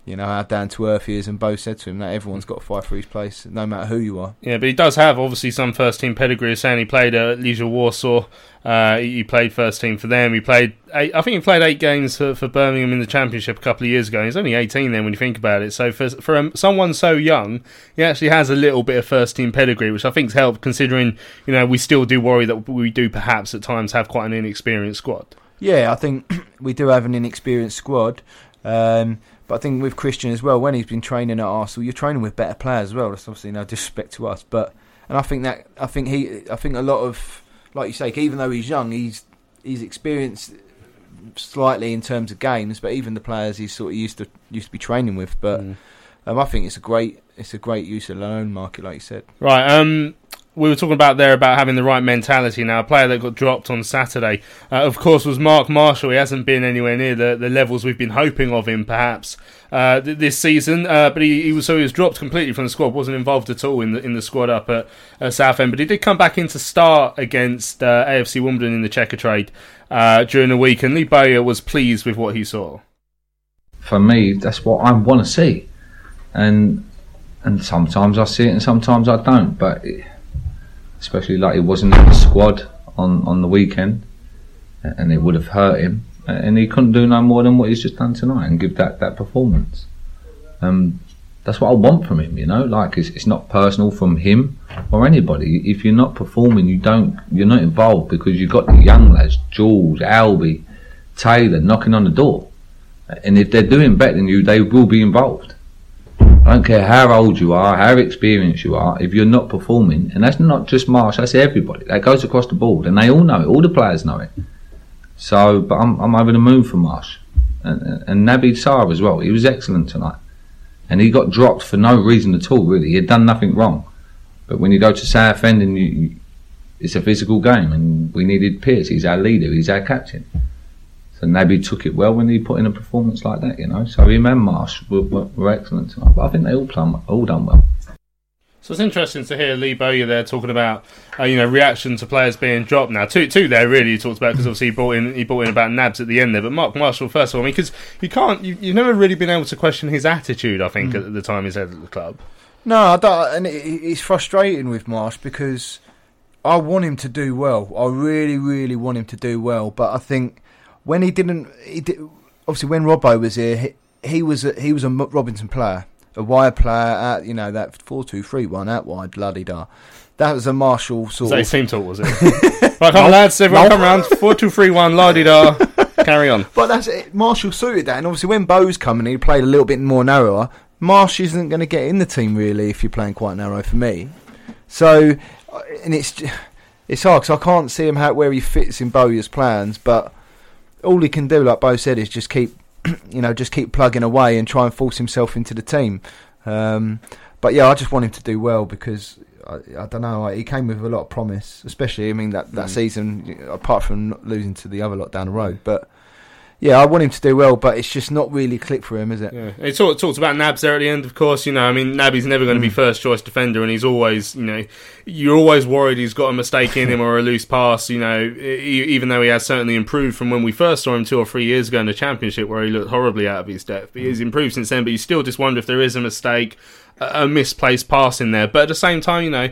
you know how down to earth he is. And Bo said to him that everyone's got to fight for his place, no matter who you are. Yeah, but he does have obviously some first team pedigree. Saying he played at Legia Warsaw, uh, he played first team for them. He played, eight, I think he played eight games for, for Birmingham in the Championship a couple of years ago. He's only eighteen then when you think about it. So for for um, someone so young, he actually has a little bit of first team pedigree, which I think's helped. Considering you know we still do worry that we do perhaps at times have quite an inexperienced squad. Yeah, I think we do have an inexperienced squad. Um, but I think with Krystian as well, when he's been training at Arsenal, you're training with better players as well. That's obviously no disrespect to us, but and I think that I think he, I think a lot of, like you say, even though he's young, he's he's experienced slightly in terms of games, but even the players he's sort of used to used to be training with. But mm. Um, I think it's a great it's a great use of the loan market, like you said. Right. Um, we were talking about there about having the right mentality. Now, a player that got dropped on Saturday, uh, of course, was Mark Marshall. He hasn't been anywhere near the, the levels we've been hoping of him, perhaps uh, th- this season. Uh, but he, he was so he was dropped completely from the squad. wasn't involved at all in the in the squad up at uh, Southend. But he did come back in to start against uh, AFC Wimbledon in the Checkatrade uh, during the week, and Lee Bowyer was pleased with what he saw. for me, that's what I want to see, and and sometimes I see it and sometimes I don't. But it, especially like he wasn't in the squad on on the weekend, and it would have hurt him, and he couldn't do no more than what he's just done tonight and give that that performance. Um, that's what I want from him, you know. Like it's, it's not personal from him or anybody. If you're not performing, you don't, you're not involved because you've got the young lads, Jules, Albie, Taylor, knocking on the door, and if they're doing better than you, they will be involved. I don't care how old you are, how experienced you are, if you're not performing, and that's not just Marsh, that's everybody. That goes across the board, and they all know it. All the players know it. So, but I'm, I'm over the moon for Marsh. And, and, Sarr as well. He was excellent tonight. And he got dropped for no reason at all, really. He had done nothing wrong. But when you go to Southend and you, it's a physical game, and we needed Pearce. He's our leader. He's our captain. So Naby took it well when he put in a performance like that, you know. So him and Marsh were, were, were excellent tonight. But I think they all plum, all done well. So it's interesting to hear Lee Bowyer there talking about uh, you know reaction to players being dropped. Now, two two there really he talked about because obviously he brought in he brought in about Nabs at the end there. But Mark Marshall first of all, I mean, because you can't you, you've never really been able to question his attitude. I think Mm. at the time he's had at the club. No, I don't, and it, it's frustrating with Marsh because I want him to do well. I really, really want him to do well. But I think when he didn't, he did, obviously when Robbo was here, he, he was a, he was a M- Robinson player, a wide player. At, you know that four two three one out wide, bloody da. That was a Marshall sort his team talk was it? right, come on, lads, everyone come round. Four two three one, la di da. Carry on. But that's it. Marshall suited that, and obviously when Bo's coming, he played a little bit more narrower. Marsh isn't going to get in the team really if you're playing quite narrow for me. So, uh, and it's it's hard because I can't see him how where he fits in Bowyer's plans. But all he can do, like Bo said, is just keep you know just keep plugging away and try and force himself into the team. Um, but yeah, I just want him to do well because. I, I don't know. He came with a lot of promise, especially. I mean that that Mm. season, apart from not losing to the other lot down the road. But yeah, I want him to do well, but it's just not really clicked for him, is it? Yeah, he talked, talked about Nabs there at the end. Of course, you know, I mean, Naby's never going to be Mm. first choice defender, and he's always, you know, you're always worried he's got a mistake in him or a loose pass. You know, even though he has certainly improved from when we first saw him two or three years ago in the championship, where he looked horribly out of his depth. But he's improved since then. But you still just wonder if there is a mistake, a misplaced pass in there. But at the same time, you know.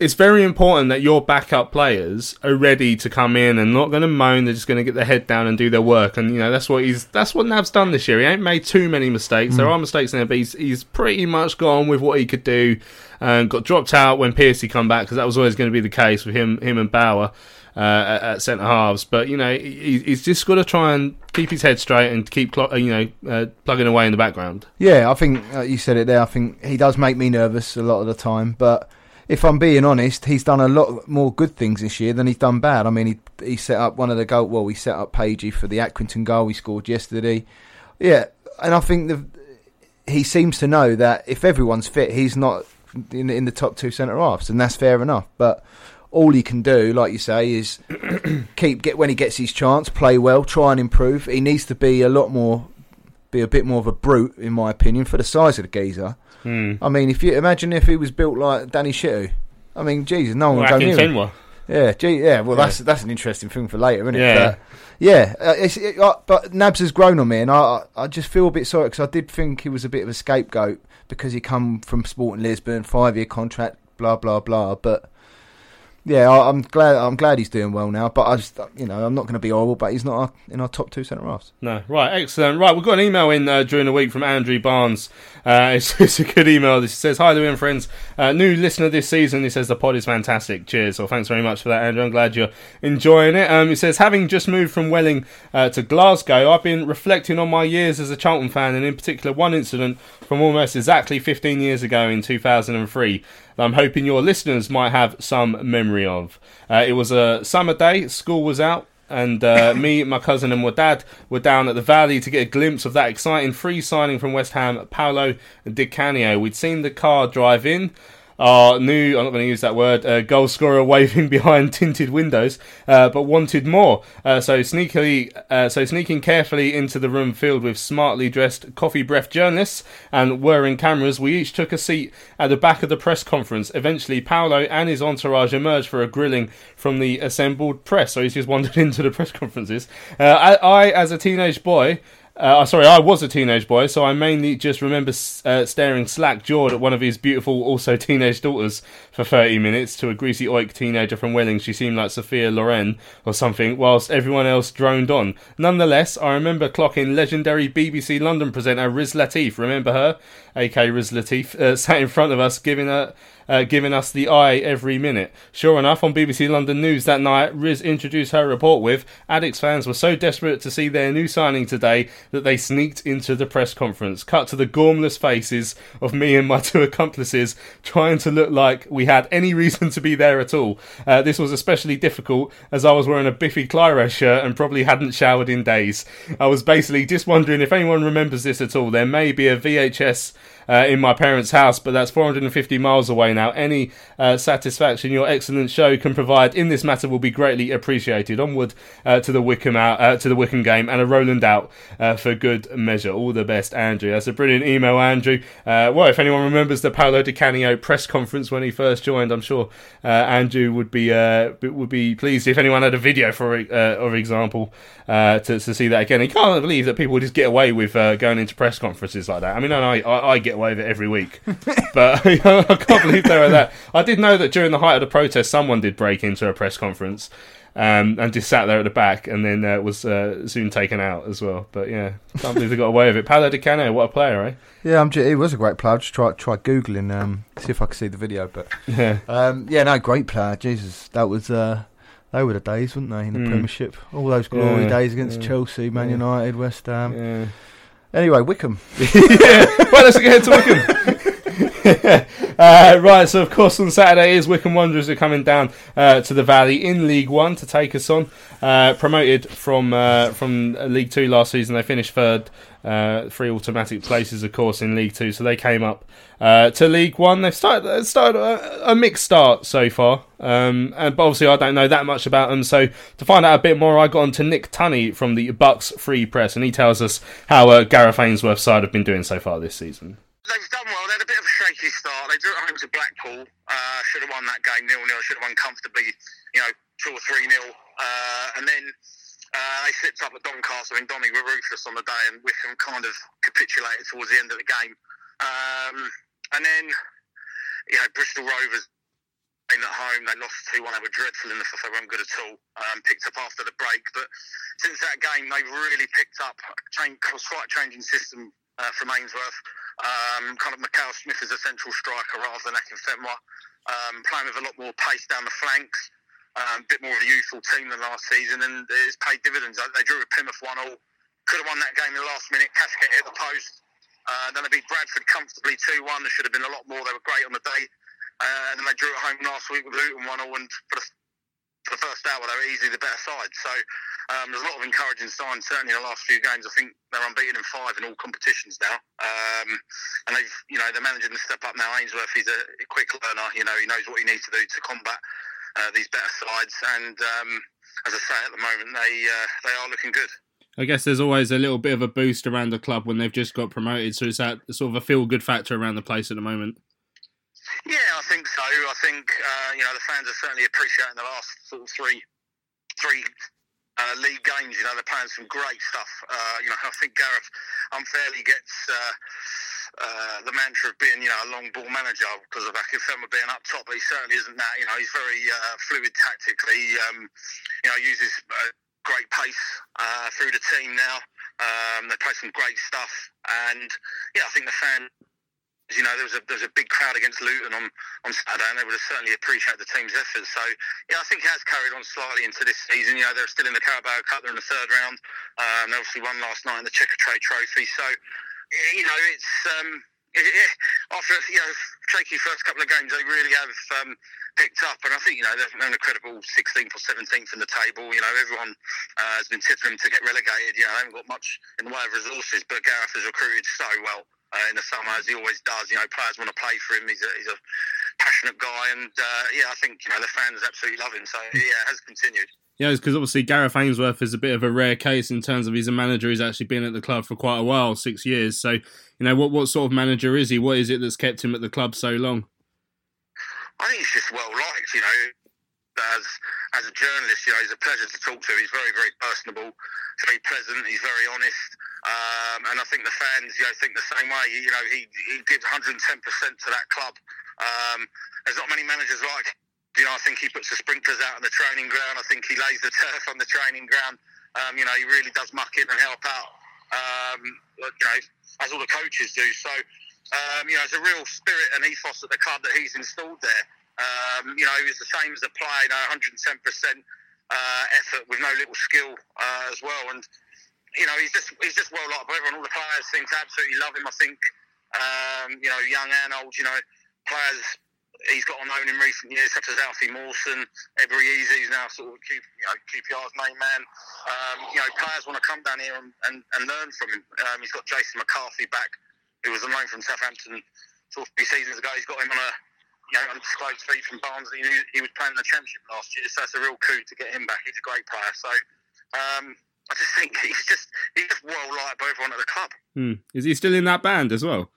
It's very important that your backup players are ready to come in and not going to moan. They're just going to get their head down and do their work. And you know that's what he's that's what Nav's done this year. He ain't made too many mistakes. There Mm. are mistakes in there, but he's he's pretty much gone with what he could do. And got dropped out when Piercy come back because that was always going to be the case with him him and Bauer uh, at, at centre halves. But you know he, he's just got to try and keep his head straight and keep clo- you know uh, plugging away in the background. Yeah, I think uh, you said it there. I think he does make me nervous a lot of the time, but if I'm being honest, he's done a lot more good things this year than he's done bad. I mean, he he set up one of the goal. Well, he set up Pagey for the Accrington goal he scored yesterday. Yeah, and I think the he seems to know that if everyone's fit, he's not in, in the top two centre halves, and that's fair enough. But all he can do, like you say, is keep get when he gets his chance, play well, try and improve. He needs to be a lot more, be a bit more of a brute, in my opinion, for the size of the geezer. Hmm. I mean, if you imagine if he was built like Danny Shittu, I mean, Jesus, no one would go. Yeah, gee, yeah. Well, Yeah. that's that's an interesting thing for later, isn't it? Yeah. But, yeah. Uh, it's, it, uh, but Nabs has grown on me, and I I I just feel a bit sorry because I did think he was a bit of a scapegoat because he come from Sporting Lisbon, five year contract, blah blah blah. But yeah, I, I'm glad I'm glad he's doing well now. But I just you know I'm not going to be horrible, but he's not our, in our top two centre halves. No, right, excellent. Right, we've got an email in uh, during the week from Andrew Barnes. Uh, it's, it's a good email. This says, "Hi, Louis and friends. Uh, new listener this season. He says the pod is fantastic. Cheers. Well, thanks very much for that, Andrew. I'm glad you're enjoying it. Um, he says, having just moved from Welling uh, to Glasgow, I've been reflecting on my years as a Charlton fan, and in particular one incident from almost exactly 15 years ago in 2003." That I'm hoping your listeners might have some memory of. Uh, it was a summer day, school was out, and uh, me, my cousin, and my dad were down at the Valley to get a glimpse of that exciting free signing from West Ham, Paolo Di Canio. We'd seen the car drive in. Our new, I'm not going to use that word, uh, goal scorer waving behind tinted windows, uh, but wanted more. Uh, so sneakily, uh, so sneaking carefully into the room filled with smartly dressed coffee breath journalists and whirring cameras, we each took a seat at the back of the press conference. Eventually, Paolo and his entourage emerged for a grilling from the assembled press. So he's just wandered into the press conferences. Uh, I, I, as a teenage boy, uh, sorry, I was a teenage boy, so I mainly just remember uh, staring slack jawed at one of his beautiful, also teenage daughters for 30 minutes to a greasy oik teenager from Welling. She seemed like Sophia Loren or something, whilst everyone else droned on. Nonetheless, I remember clocking legendary BBC London presenter Riz Lateef, remember her? AK Riz Lateef, uh, sat in front of us giving her. Uh, giving us the eye every minute. Sure enough, on BBC London News that night, Riz introduced her report with Addicts fans were so desperate to see their new signing today, that they sneaked into the press conference. Cut to the gormless faces of me and my two accomplices trying to look like we had any reason to be there at all. Uh, this was especially difficult as I was wearing a Biffy Clyro shirt and probably hadn't showered in days. I was basically just wondering if anyone remembers this at all. There may be a VHS uh, in my parents' house, but that's 450 miles away now. Any uh, satisfaction your excellent show can provide in this matter will be greatly appreciated. Onward uh, to the Wycombe out, uh, to the Wycombe game, and a Roland out uh, for good measure. All the best, Andrew. That's a brilliant email, Andrew. Uh, well, if anyone remembers the Paolo Di Canio press conference when he first joined, I'm sure Andrew would be would be pleased if anyone had a video, for example, to, to see that again. He can't believe that people just get away with going into press conferences like that. I mean, I, I, I get away with it every week. but I can't believe they were that. I did know that during the height of the protest, someone did break into a press conference. Um, and just sat there at the back, and then uh, was uh, soon taken out as well. But yeah, can't believe they got away with it. Paolo Di Canio, what a player, eh? Yeah, I'm, he was a great player. Just try try googling, um, see if I can see the video. But yeah, um, yeah, no, great player. Jesus, that was uh, they were the days, weren't they, in the Mm. Premiership? All those glory Yeah, days against yeah, Chelsea, Man yeah. United, West Ham. Anyway, Wycombe. yeah. Well, let's get to Wycombe. uh, right, so of course on Saturday is Wycombe Wanderers are coming down uh, to the Valley in League One to take us on. Uh, promoted from uh, from League Two last season, they finished third, uh, three automatic places, of course, in League Two. So they came up uh, to League One. They've started started a, a mixed start so far, um, and but obviously I don't know that much about them. So to find out a bit more, I got on to Nick Tunney from the Bucks Free Press, and he tells us how Gareth Ainsworth's side have been doing so far this season. They've done well. They had a bit start. They drew at home to Blackpool. Uh, should have won that game nil nil. Should have won comfortably, you know, two or three nil. Uh, and then uh, they slipped up at Doncaster. and Donny were ruthless on the day, and Wycombe kind of capitulated towards the end of the game. Um, and then, you know, Bristol Rovers in at home. They lost 2 1. They were dreadful in the fifth. They weren't good at all. Um, picked up after the break. But since that game, they've really picked up change, slight changing system uh, from Ainsworth. Um, kind of Mackail-Smith as a central striker rather than Akinfenwa. Um, playing with a lot more pace down the flanks. Um, a bit more of a youthful team than last season, and it's paid dividends. They drew with Plymouth 1 0. Could have won that game in the last minute. Kashket hit the post. Uh, then they beat Bradford comfortably 2 1. There should have been a lot more. They were great on the day. Uh, and then they drew at home last week with Luton 1 0. And for the, for the first hour, they were easily the better side. So um, there's a lot of encouraging signs, certainly in the last few games. I think they're unbeaten in five in all competitions now. Um, and they've, you know, they're managing to step up now. Ainsworth, he's a quick learner. You know, he knows what he needs to do to combat uh, these better sides. And um, as I say, at the moment, they uh, they are looking good. I guess there's always a little bit of a boost around the club when they've just got promoted, so it's that sort of a feel good factor around the place at the moment. Yeah, I think so. I think uh, you know the fans are certainly appreciating the last sort of three three uh, league games. You know they're playing some great stuff. Uh, you know I think Gareth unfairly gets uh, uh, the mantra of being you know a long ball manager because of Akinfenwa being up top, but he certainly isn't that. You know he's very uh, fluid tactically. Um, you know uses great pace through the team now. Um, they play some great stuff, and yeah, I think the fan you know, there was a there was a big crowd against Luton on, on Saturday, and they would have certainly appreciated the team's efforts. So, yeah, I think it has carried on slightly into this season. You know, they're still in the Carabao Cup, they're in the third round. Um, obviously won last night in the Checkatrade Trophy. So, you know, it's um, after you know shaky first couple of games, they really have um, picked up, and I think you know they're an incredible 16th or 17th in the table. You know, everyone uh, has been tipping them to get relegated. You know, they haven't got much in the way of resources, but Gareth has recruited so well uh, in the summer as he always does. You know, players want to play for him. He's a, he's a passionate guy, and uh, yeah, I think you know the fans absolutely love him. So yeah, it has continued. Yeah, because obviously Gareth Ainsworth is a bit of a rare case in terms of he's a manager who's actually been at the club for quite a while, six years. So, you know, what what sort of manager is he? What is it that's kept him at the club so long? I think he's just well liked. You know, as as a journalist, you know, he's a pleasure to talk to. He's very very personable, very pleasant. He's very honest. Um, and I think the fans, you know, think the same way. You know, he he gives 110% to that club. Um, there's not many managers like. You know, I think he puts the sprinklers out on the training ground. I think he lays the turf on the training ground. Um, you know, he really does muck in and help out. Um, you know, as all the coaches do. So, um, you know, there's a real spirit and ethos at the club that he's installed there. Um, you know, he was the same as the player, you know, 110% uh, effort with no little skill uh, as well. And you know, he's just he's just well liked by everyone. All the players seem to absolutely love him. I think, um, you know, young and old. You know, players he's got on known in recent years, such as Alfie Mawson, Ebere Eze, who's now sort of Q, you know, QPR's main man. Um, you know, players want to come down here and, and, and learn from him. Um, he's got Jason McCarthy back, who was on loan from Southampton sort of three seasons ago. He's got him on a you know, undisclosed fee from Barnsley. He, he was playing in the Championship last year, so it's a real coup to get him back. He's a great player. So um, I just think he's just he's just well liked by everyone at the club. Hmm. Is he still in that band as well?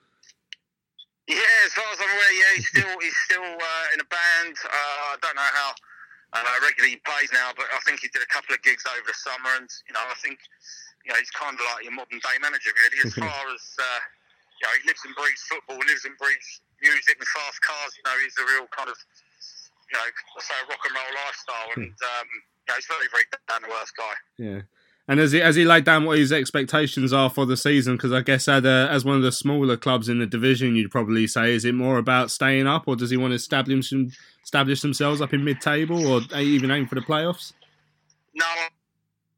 Yeah, as far as I'm aware, yeah, he's still he's still uh, in a band. Uh, I don't know how uh, regularly he plays now, but I think he did a couple of gigs over the summer, and you know, I think you know he's kind of like your modern day manager, really. As far as uh, you know, he lives and breathes football, lives and breathes music and fast cars. You know, he's a real kind of you know, say a rock and roll lifestyle, and um, you know, he's very very down to earth guy. Yeah. And has he, has he laid down what his expectations are for the season? Because I guess at a, as one of the smaller clubs in the division, you'd probably say, is it more about staying up, or does he want to establish establish themselves up in mid-table, or even aim for the playoffs? No, I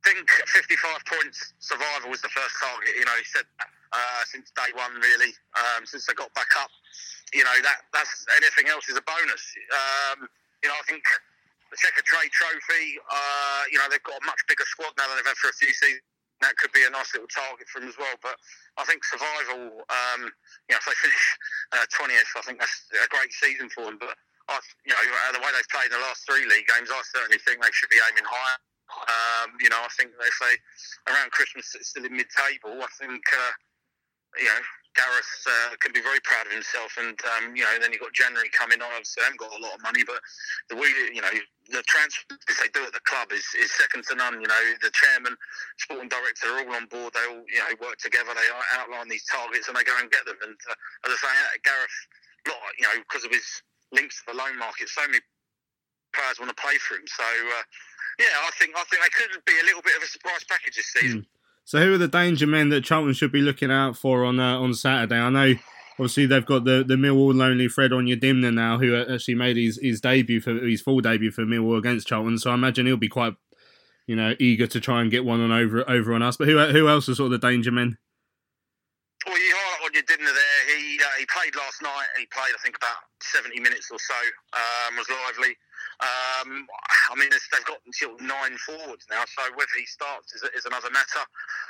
think 55 points survival was the first target. You know, he said that uh, since day one, really, um, since they got back up. You know, that that's anything else is a bonus. Um, you know, I think the Checkatrade Trophy. Uh, you know, they've got a much bigger squad now than they've had for a few seasons. That could be a nice little target for them as well. But I think survival. Um, you know, if they finish uh, twentieth, I think that's a great season for them. But I, you know, the way they've played in the last three league games, I certainly think they should be aiming higher. Um, you know, I think if they around Christmas it's still in mid-table. I think uh, you know Gareth uh, can be very proud of himself, and um, you know, then you've got January coming on. Obviously, they haven't got a lot of money, but the way you know the transfers they do at the club is, is second to none. You know, the chairman, sporting director are all on board. They all you know work together. They outline these targets and they go and get them. And uh, as I say, Gareth, you know, because of his links to the loan market, so many players want to play for him. So uh, yeah, I think I think they could be a little bit of a surprise package this season. Mm. So who are the danger men that Charlton should be looking out for on uh, on Saturday? I know obviously they've got the the Millwall lonely Fred on your Onyedinma now, who actually made his, his debut for his full debut for Millwall against Charlton. So I imagine he'll be quite you know eager to try and get one on over over on us. But who who else are sort of the danger men? Well, you highlight Onyedinma there. He uh, he played last night. He played I think about seventy minutes or so. Um, was lively. Um, I mean, they've got until nine forwards now, so whether he starts is, is another matter.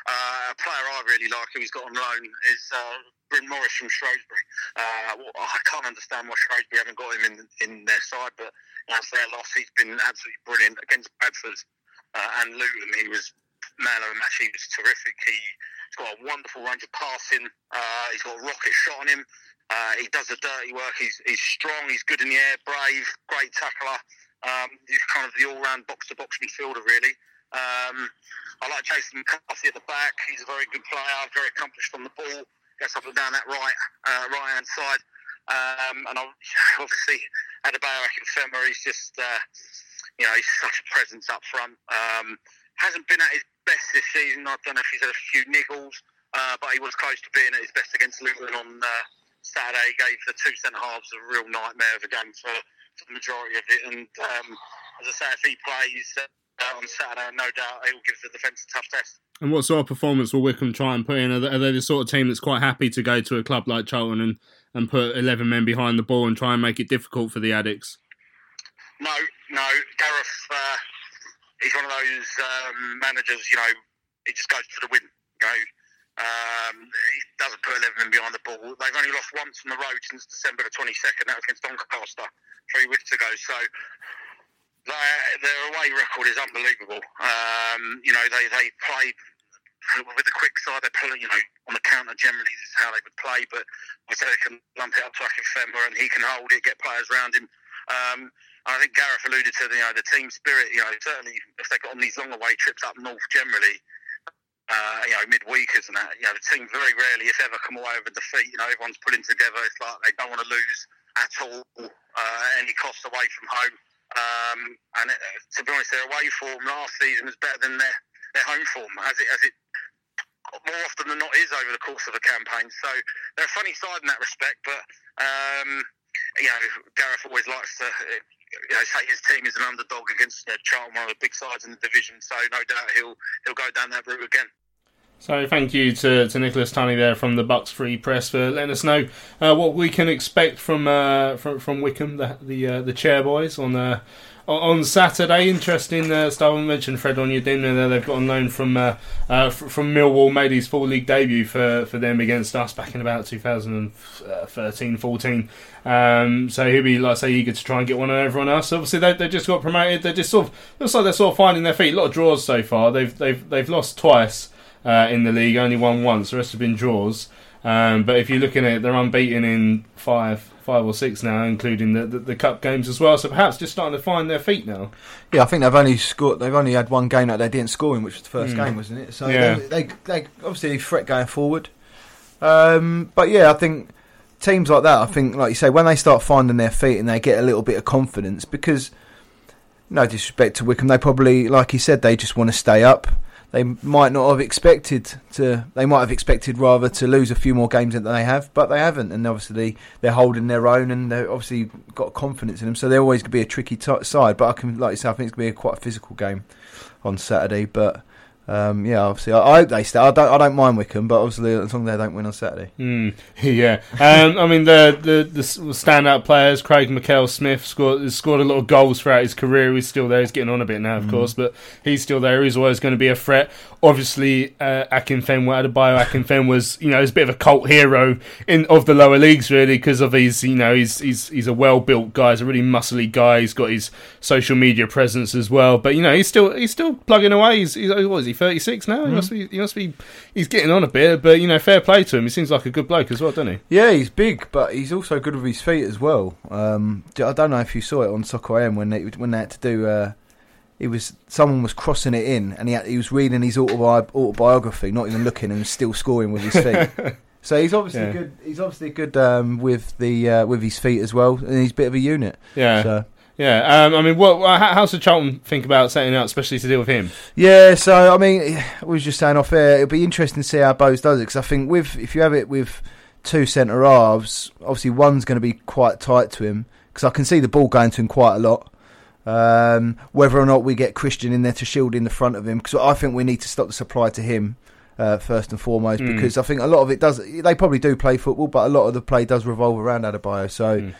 Uh, a player I really like who he's got on loan is uh, Bryn Morris from Shrewsbury. Uh, well, I can't understand why Shrewsbury haven't got him in in their side, but that's their loss. He's been absolutely brilliant against Bradford uh, and Luton. He was man of the match. He was terrific. He, has got a wonderful range of passing. Uh, he's got a rocket shot on him. Uh, he does the dirty work. He's, he's strong. He's good in the air. Brave. Great tackler. Um, he's kind of the all-round box-to-box midfielder, really. Um, I like Jason McCarthy at the back. He's a very good player. Very accomplished on the ball. Gets up and down that right uh, right hand side. Um, and obviously, Adebayo Akinfenwa, he's just uh, you know he's such a presence up front. Um, hasn't been at his best this season. I don't know if he's had a few niggles, uh, but he was close to being at his best against Luton on uh, Saturday gave the two centre halves a real nightmare of a game for, for the majority of it. And um, as I say, if he plays uh, on Saturday, no doubt he will give the defence a tough test. And what sort of performance will Wycombe try and put in? Are they, are they the sort of team that's quite happy to go to a club like Charlton and, and put 11 men behind the ball and try and make it difficult for the Addicts? No, no. Gareth, uh, he's one of those um, managers, you know, he just goes for the win. You know, um, he doesn't put 11 behind the ball. They've only lost once on the road since December the 22nd. That was against Doncaster three weeks ago. So their, their away record is unbelievable. Um, you know, they, they play with the quick side. They play, you know, on the counter generally this is how they would play. But I say they can lump it up to Akinfenwa and he can hold it, get players around him. Um, I think Gareth alluded to the, you know, the team spirit. You know, certainly if they got on these long away trips up north generally, uh, you know, midweekers and that. You know, the team very rarely, if ever, come away with a defeat. You know, everyone's pulling together. It's like they don't want to lose at all, uh, any cost away from home. Um, and it, uh, to be honest, their away form last season was better than their, their home form, as it as it more often than not is over the course of a campaign. So they're a funny side in that respect, but um, you know, Gareth always likes to. You know, say his team is an underdog against you know, one of the big sides in the division. So no doubt he'll he'll go down that route again. So thank you to, to Nicholas Tunney there from the Bucks Free Press for letting us know uh, what we can expect from uh, from, from Wycombe, the the, uh, the chair boys on uh, on Saturday. Interesting uh, mentioned Fred Onyedin there. They've got on loan from uh, uh, from Millwall. Made his full league debut for, for them against us back in about 2013-14. Um, so he'll be like I say eager to try and get one over on else. Obviously they they just got promoted. They just sort of looks like they're sort of finding their feet. A lot of draws so far. They've they've they've lost twice uh, in the league. Only won once. The rest have been draws. Um, but if you're looking at it, they're unbeaten in five, five or six now, including the, the, the cup games as well. So perhaps just starting to find their feet now. Yeah, I think they've only scored. They've only had one game that they didn't score in, which was the first Mm. game, wasn't it? So Yeah. they, they, they obviously threat going forward. Um, but yeah, I think teams like that. I think, like you say, when they start finding their feet and they get a little bit of confidence, because no disrespect to Wycombe, they probably, like you said, they just want to stay up. They might not have expected to. They might have expected rather to lose a few more games than they have, but they haven't. And obviously, they're holding their own, and they've obviously got confidence in them. So they're always going to be a tricky t- side. But I can, like you say, I think it's going to be a quite a physical game on Saturday. But um, yeah, obviously, I, I hope they stay. I don't. I don't mind Wycombe, but obviously, as long as they don't win on Saturday. Mm, yeah, um, I mean the, the the standout players. Craig Mackail-Smith scored has scored a lot of goals throughout his career. He's still there. He's getting on a bit now, of Mm. course, but he's still there. He's always going to be a threat. Obviously, uh, Akinfenwa Adebayo Akinfen was you know he's a bit of a cult hero in of the lower leagues really because of his you know he's he's he's a well built guy. He's a really muscly guy. He's got his social media presence as well. But you know he's still he's still plugging away. He's, he's what is he thirty six now? He Mhm. must be he must be he's getting on a bit. But you know fair play to him. He seems like a good bloke as well, doesn't he? Yeah, he's big, but he's also good with his feet as well. Um, I don't know if you saw it on Soccer AM when they when they had to do. Uh, it was someone was crossing it in, and he had, he was reading his autobi- autobiography, not even looking, and still scoring with his feet. so he's obviously Yeah. good. He's obviously good um, with the uh, with his feet as well, and he's a bit of a unit. Yeah. So. Yeah, um, I mean, what, what, how- how's the Charlton think about setting out, especially to deal with him? Yeah, so I mean, we was just saying off air. It'll be interesting to see how Bose does it because I think with if you have it with two centre halves, obviously one's going to be quite tight to him because I can see the ball going to him quite a lot. Um, whether or not we get Krystian in there to shield in the front of him, because I think we need to stop the supply to him uh, first and foremost. Mm. Because I think a lot of it does. They probably do play football, but a lot of the play does revolve around Adebayo. So.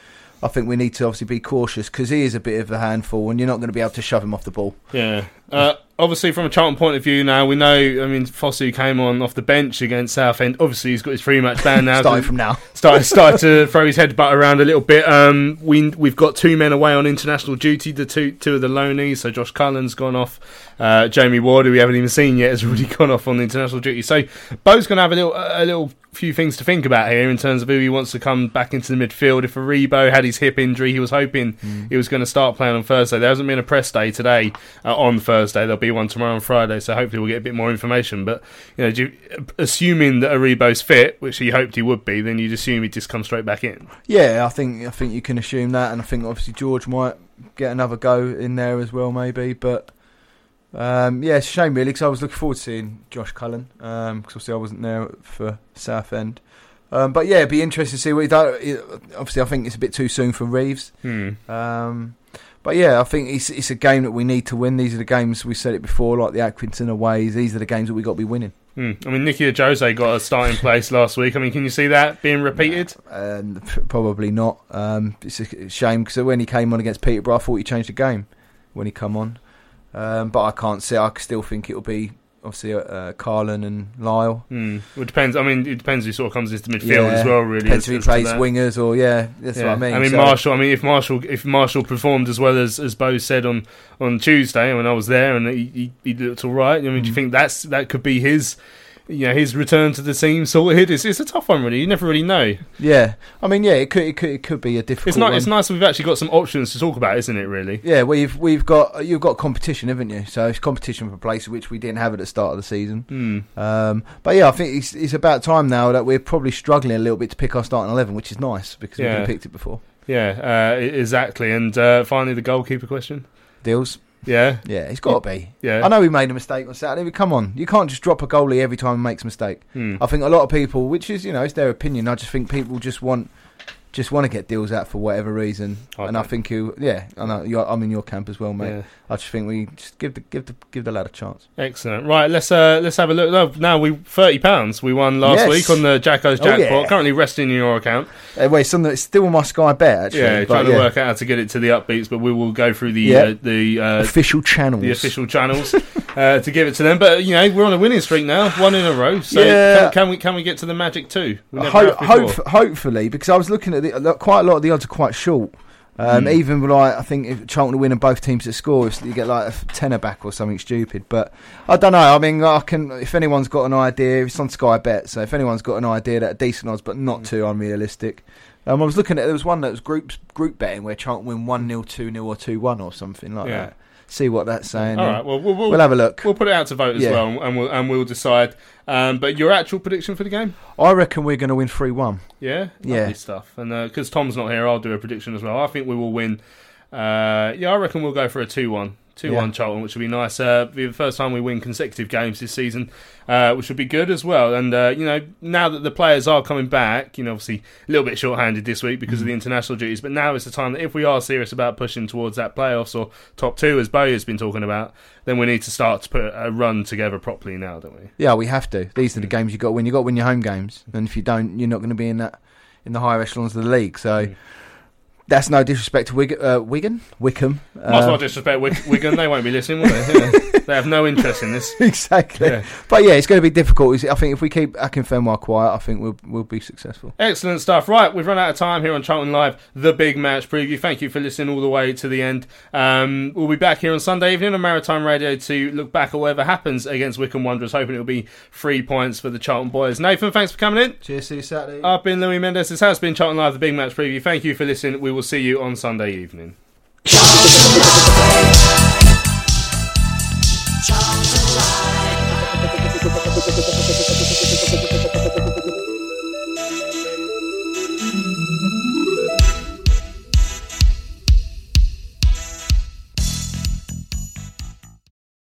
I think we need to obviously be cautious because he is a bit of a handful, and you're not going to be able to shove him off the ball. Yeah. Uh, obviously, from a Charlton point of view, now we know. I mean, Fosu came on off the bench against Southend. Obviously, he's got his three match ban now. Starting from now. started started to throw his headbutt around a little bit. Um, we we've got two men away on international duty. The two two of the loanees. So Josh Cullen's gone off. Uh, Jamie Ward, who we haven't even seen yet, has already gone off on the international duty. So Bo's going to have a little a little few things to think about here in terms of who he wants to come back into the midfield. If Aribo had his hip injury, he was hoping he was going to start playing on Thursday. There hasn't been a press day today uh, on Thursday. There'll be one tomorrow and Friday. So hopefully we'll get a bit more information. But you know, do you, assuming that Aribo's fit, which he hoped he would be, then you'd assume he'd just come straight back in. Yeah, I think I think you can assume that, and I think obviously George might get another go in there as well, maybe. But um, yeah, it's a shame really because I was looking forward to seeing Josh Cullen because obviously I wasn't there for Southend. Um, but yeah, it'd be interesting to see what he does. Obviously, I think it's a bit too soon for Reeves. Hmm. Um, but yeah, I think it's it's a game that we need to win. These are the games we said it before, like the Accrington aways. These are the games that we got to be winning. Hmm. I mean, Nicky Ajose got a starting place last week. I mean, can you see that being repeated? And p- probably not. Um, it's a shame because when he came on against Peterborough, I thought he changed the game when he come on. Um, but I can't see. I still think it'll be obviously uh, uh, Karlan and Lyle. Hmm. Well, it depends. I mean, it depends who sort of comes into midfield Yeah, as well. Really, depends as- if he as plays wingers or yeah. That's what I mean. I mean, So- Marshall. I mean, if Marshall, if Marshall performed as well as as Bo said on on Tuesday when I was there, and he he, he looked all right. I mean, Mm. do you think that's that could be his, you know, his return to the team sorted? It's it's a tough one, really. You never really know. Yeah, I mean, yeah, it could it could, it could be a difficult. It's not. one. It's nice we've actually got some options to talk about, isn't it? Really. Yeah, we've we've got you've got competition, haven't you? So it's competition for places which we didn't have at the start of the season. Hmm. Um, but yeah, I think it's it's about time now that we're probably struggling a little bit to pick our starting eleven, which is nice because Yeah. have picked it before. Yeah, uh, exactly. And uh, finally, the goalkeeper question. Deals. Yeah. Yeah, it's got to be. Yeah. I know we made a mistake on Saturday, but come on, you can't just drop a goalie every time he makes a mistake. Hmm. I think a lot of people, which is you know, it's their opinion. I just think people just want just want to get deals out for whatever reason. And I think you, yeah, I know you're, I'm in your camp as well, mate. Yeah. I just think we just give the give the give the lad a chance. Excellent. Right, let's uh, let's have a look. Oh, now we thirty pounds. We won last Yes. week on the Jacko's Oh, jackpot. yeah. Currently resting in your account. Uh, wait, some it's still on my Sky bet actually. yeah, trying to yeah. work out how to get it to the upbeats, but we will go through the Yeah. uh, the uh, official channels. the official channels uh, to give it to them. But you know, we're on a winning streak now, one in a row. So Yeah. can, can we can we get to the magic two? Ho- hope, hopefully, because I was looking at the, quite a lot of the odds are quite short. Um, Mm. Even like I think if Charlton win and both teams to score, if you get like a tenner back or something stupid. But I don't know. I mean, I can. If anyone's got an idea, it's on Sky Bet. So if anyone's got an idea that are decent odds, but not too unrealistic. Um, I was looking at there was one that was group group betting where Charlton win one 0 two 0 or two one or something like Yeah. that. See what that's saying. All right. Well, we'll, we'll, we'll have a look. We'll put it out to vote as Yeah. well, and we'll and we'll decide. Um, but your actual prediction for the game? I reckon we're going to win three one. Yeah, Yeah. stuff. And because Tom's not here, I'll do a prediction as well. I think we will win. Uh, yeah, I reckon we'll go for a two-one. Two-one Yeah. Charlton, which would be nice. Uh, be the first time we win consecutive games this season, uh, which would be good as well. And uh, you know, now that the players are coming back, you know, obviously a little bit short-handed this week because of the Mm. international duties. But now is the time that if we are serious about pushing towards that playoffs or top two, as Bowyer has been talking about, then we need to start to put a run together properly now, don't we? Yeah, we have to. These are Mm. the games you got to win. You got to win your home games, and if you don't, you're not going to be in that in the higher echelons of the league. So Mm. That's no disrespect to Wig- uh, Wigan, Wycombe. Might as well disrespect Wig- Wigan. They won't be listening, will they? Yeah. they have no interest in this. exactly. Yeah. But yeah, it's going to be difficult. I think if we keep Akinfenwa quiet, I think we'll we'll be successful. Excellent stuff. Right, we've run out of time here on Charlton Live, the big match preview. Thank you for listening all the way to the end. Um, we'll be back here on Sunday evening on Maritime Radio to look back at whatever happens against Wycombe Wanderers, hoping it'll be three points for the Charlton boys. Nathan, thanks for coming in. Cheers, see you Saturday. I've been Louis Mendes. This has been Charlton Live, the big match preview. Thank you for listening. We will see you on Sunday evening.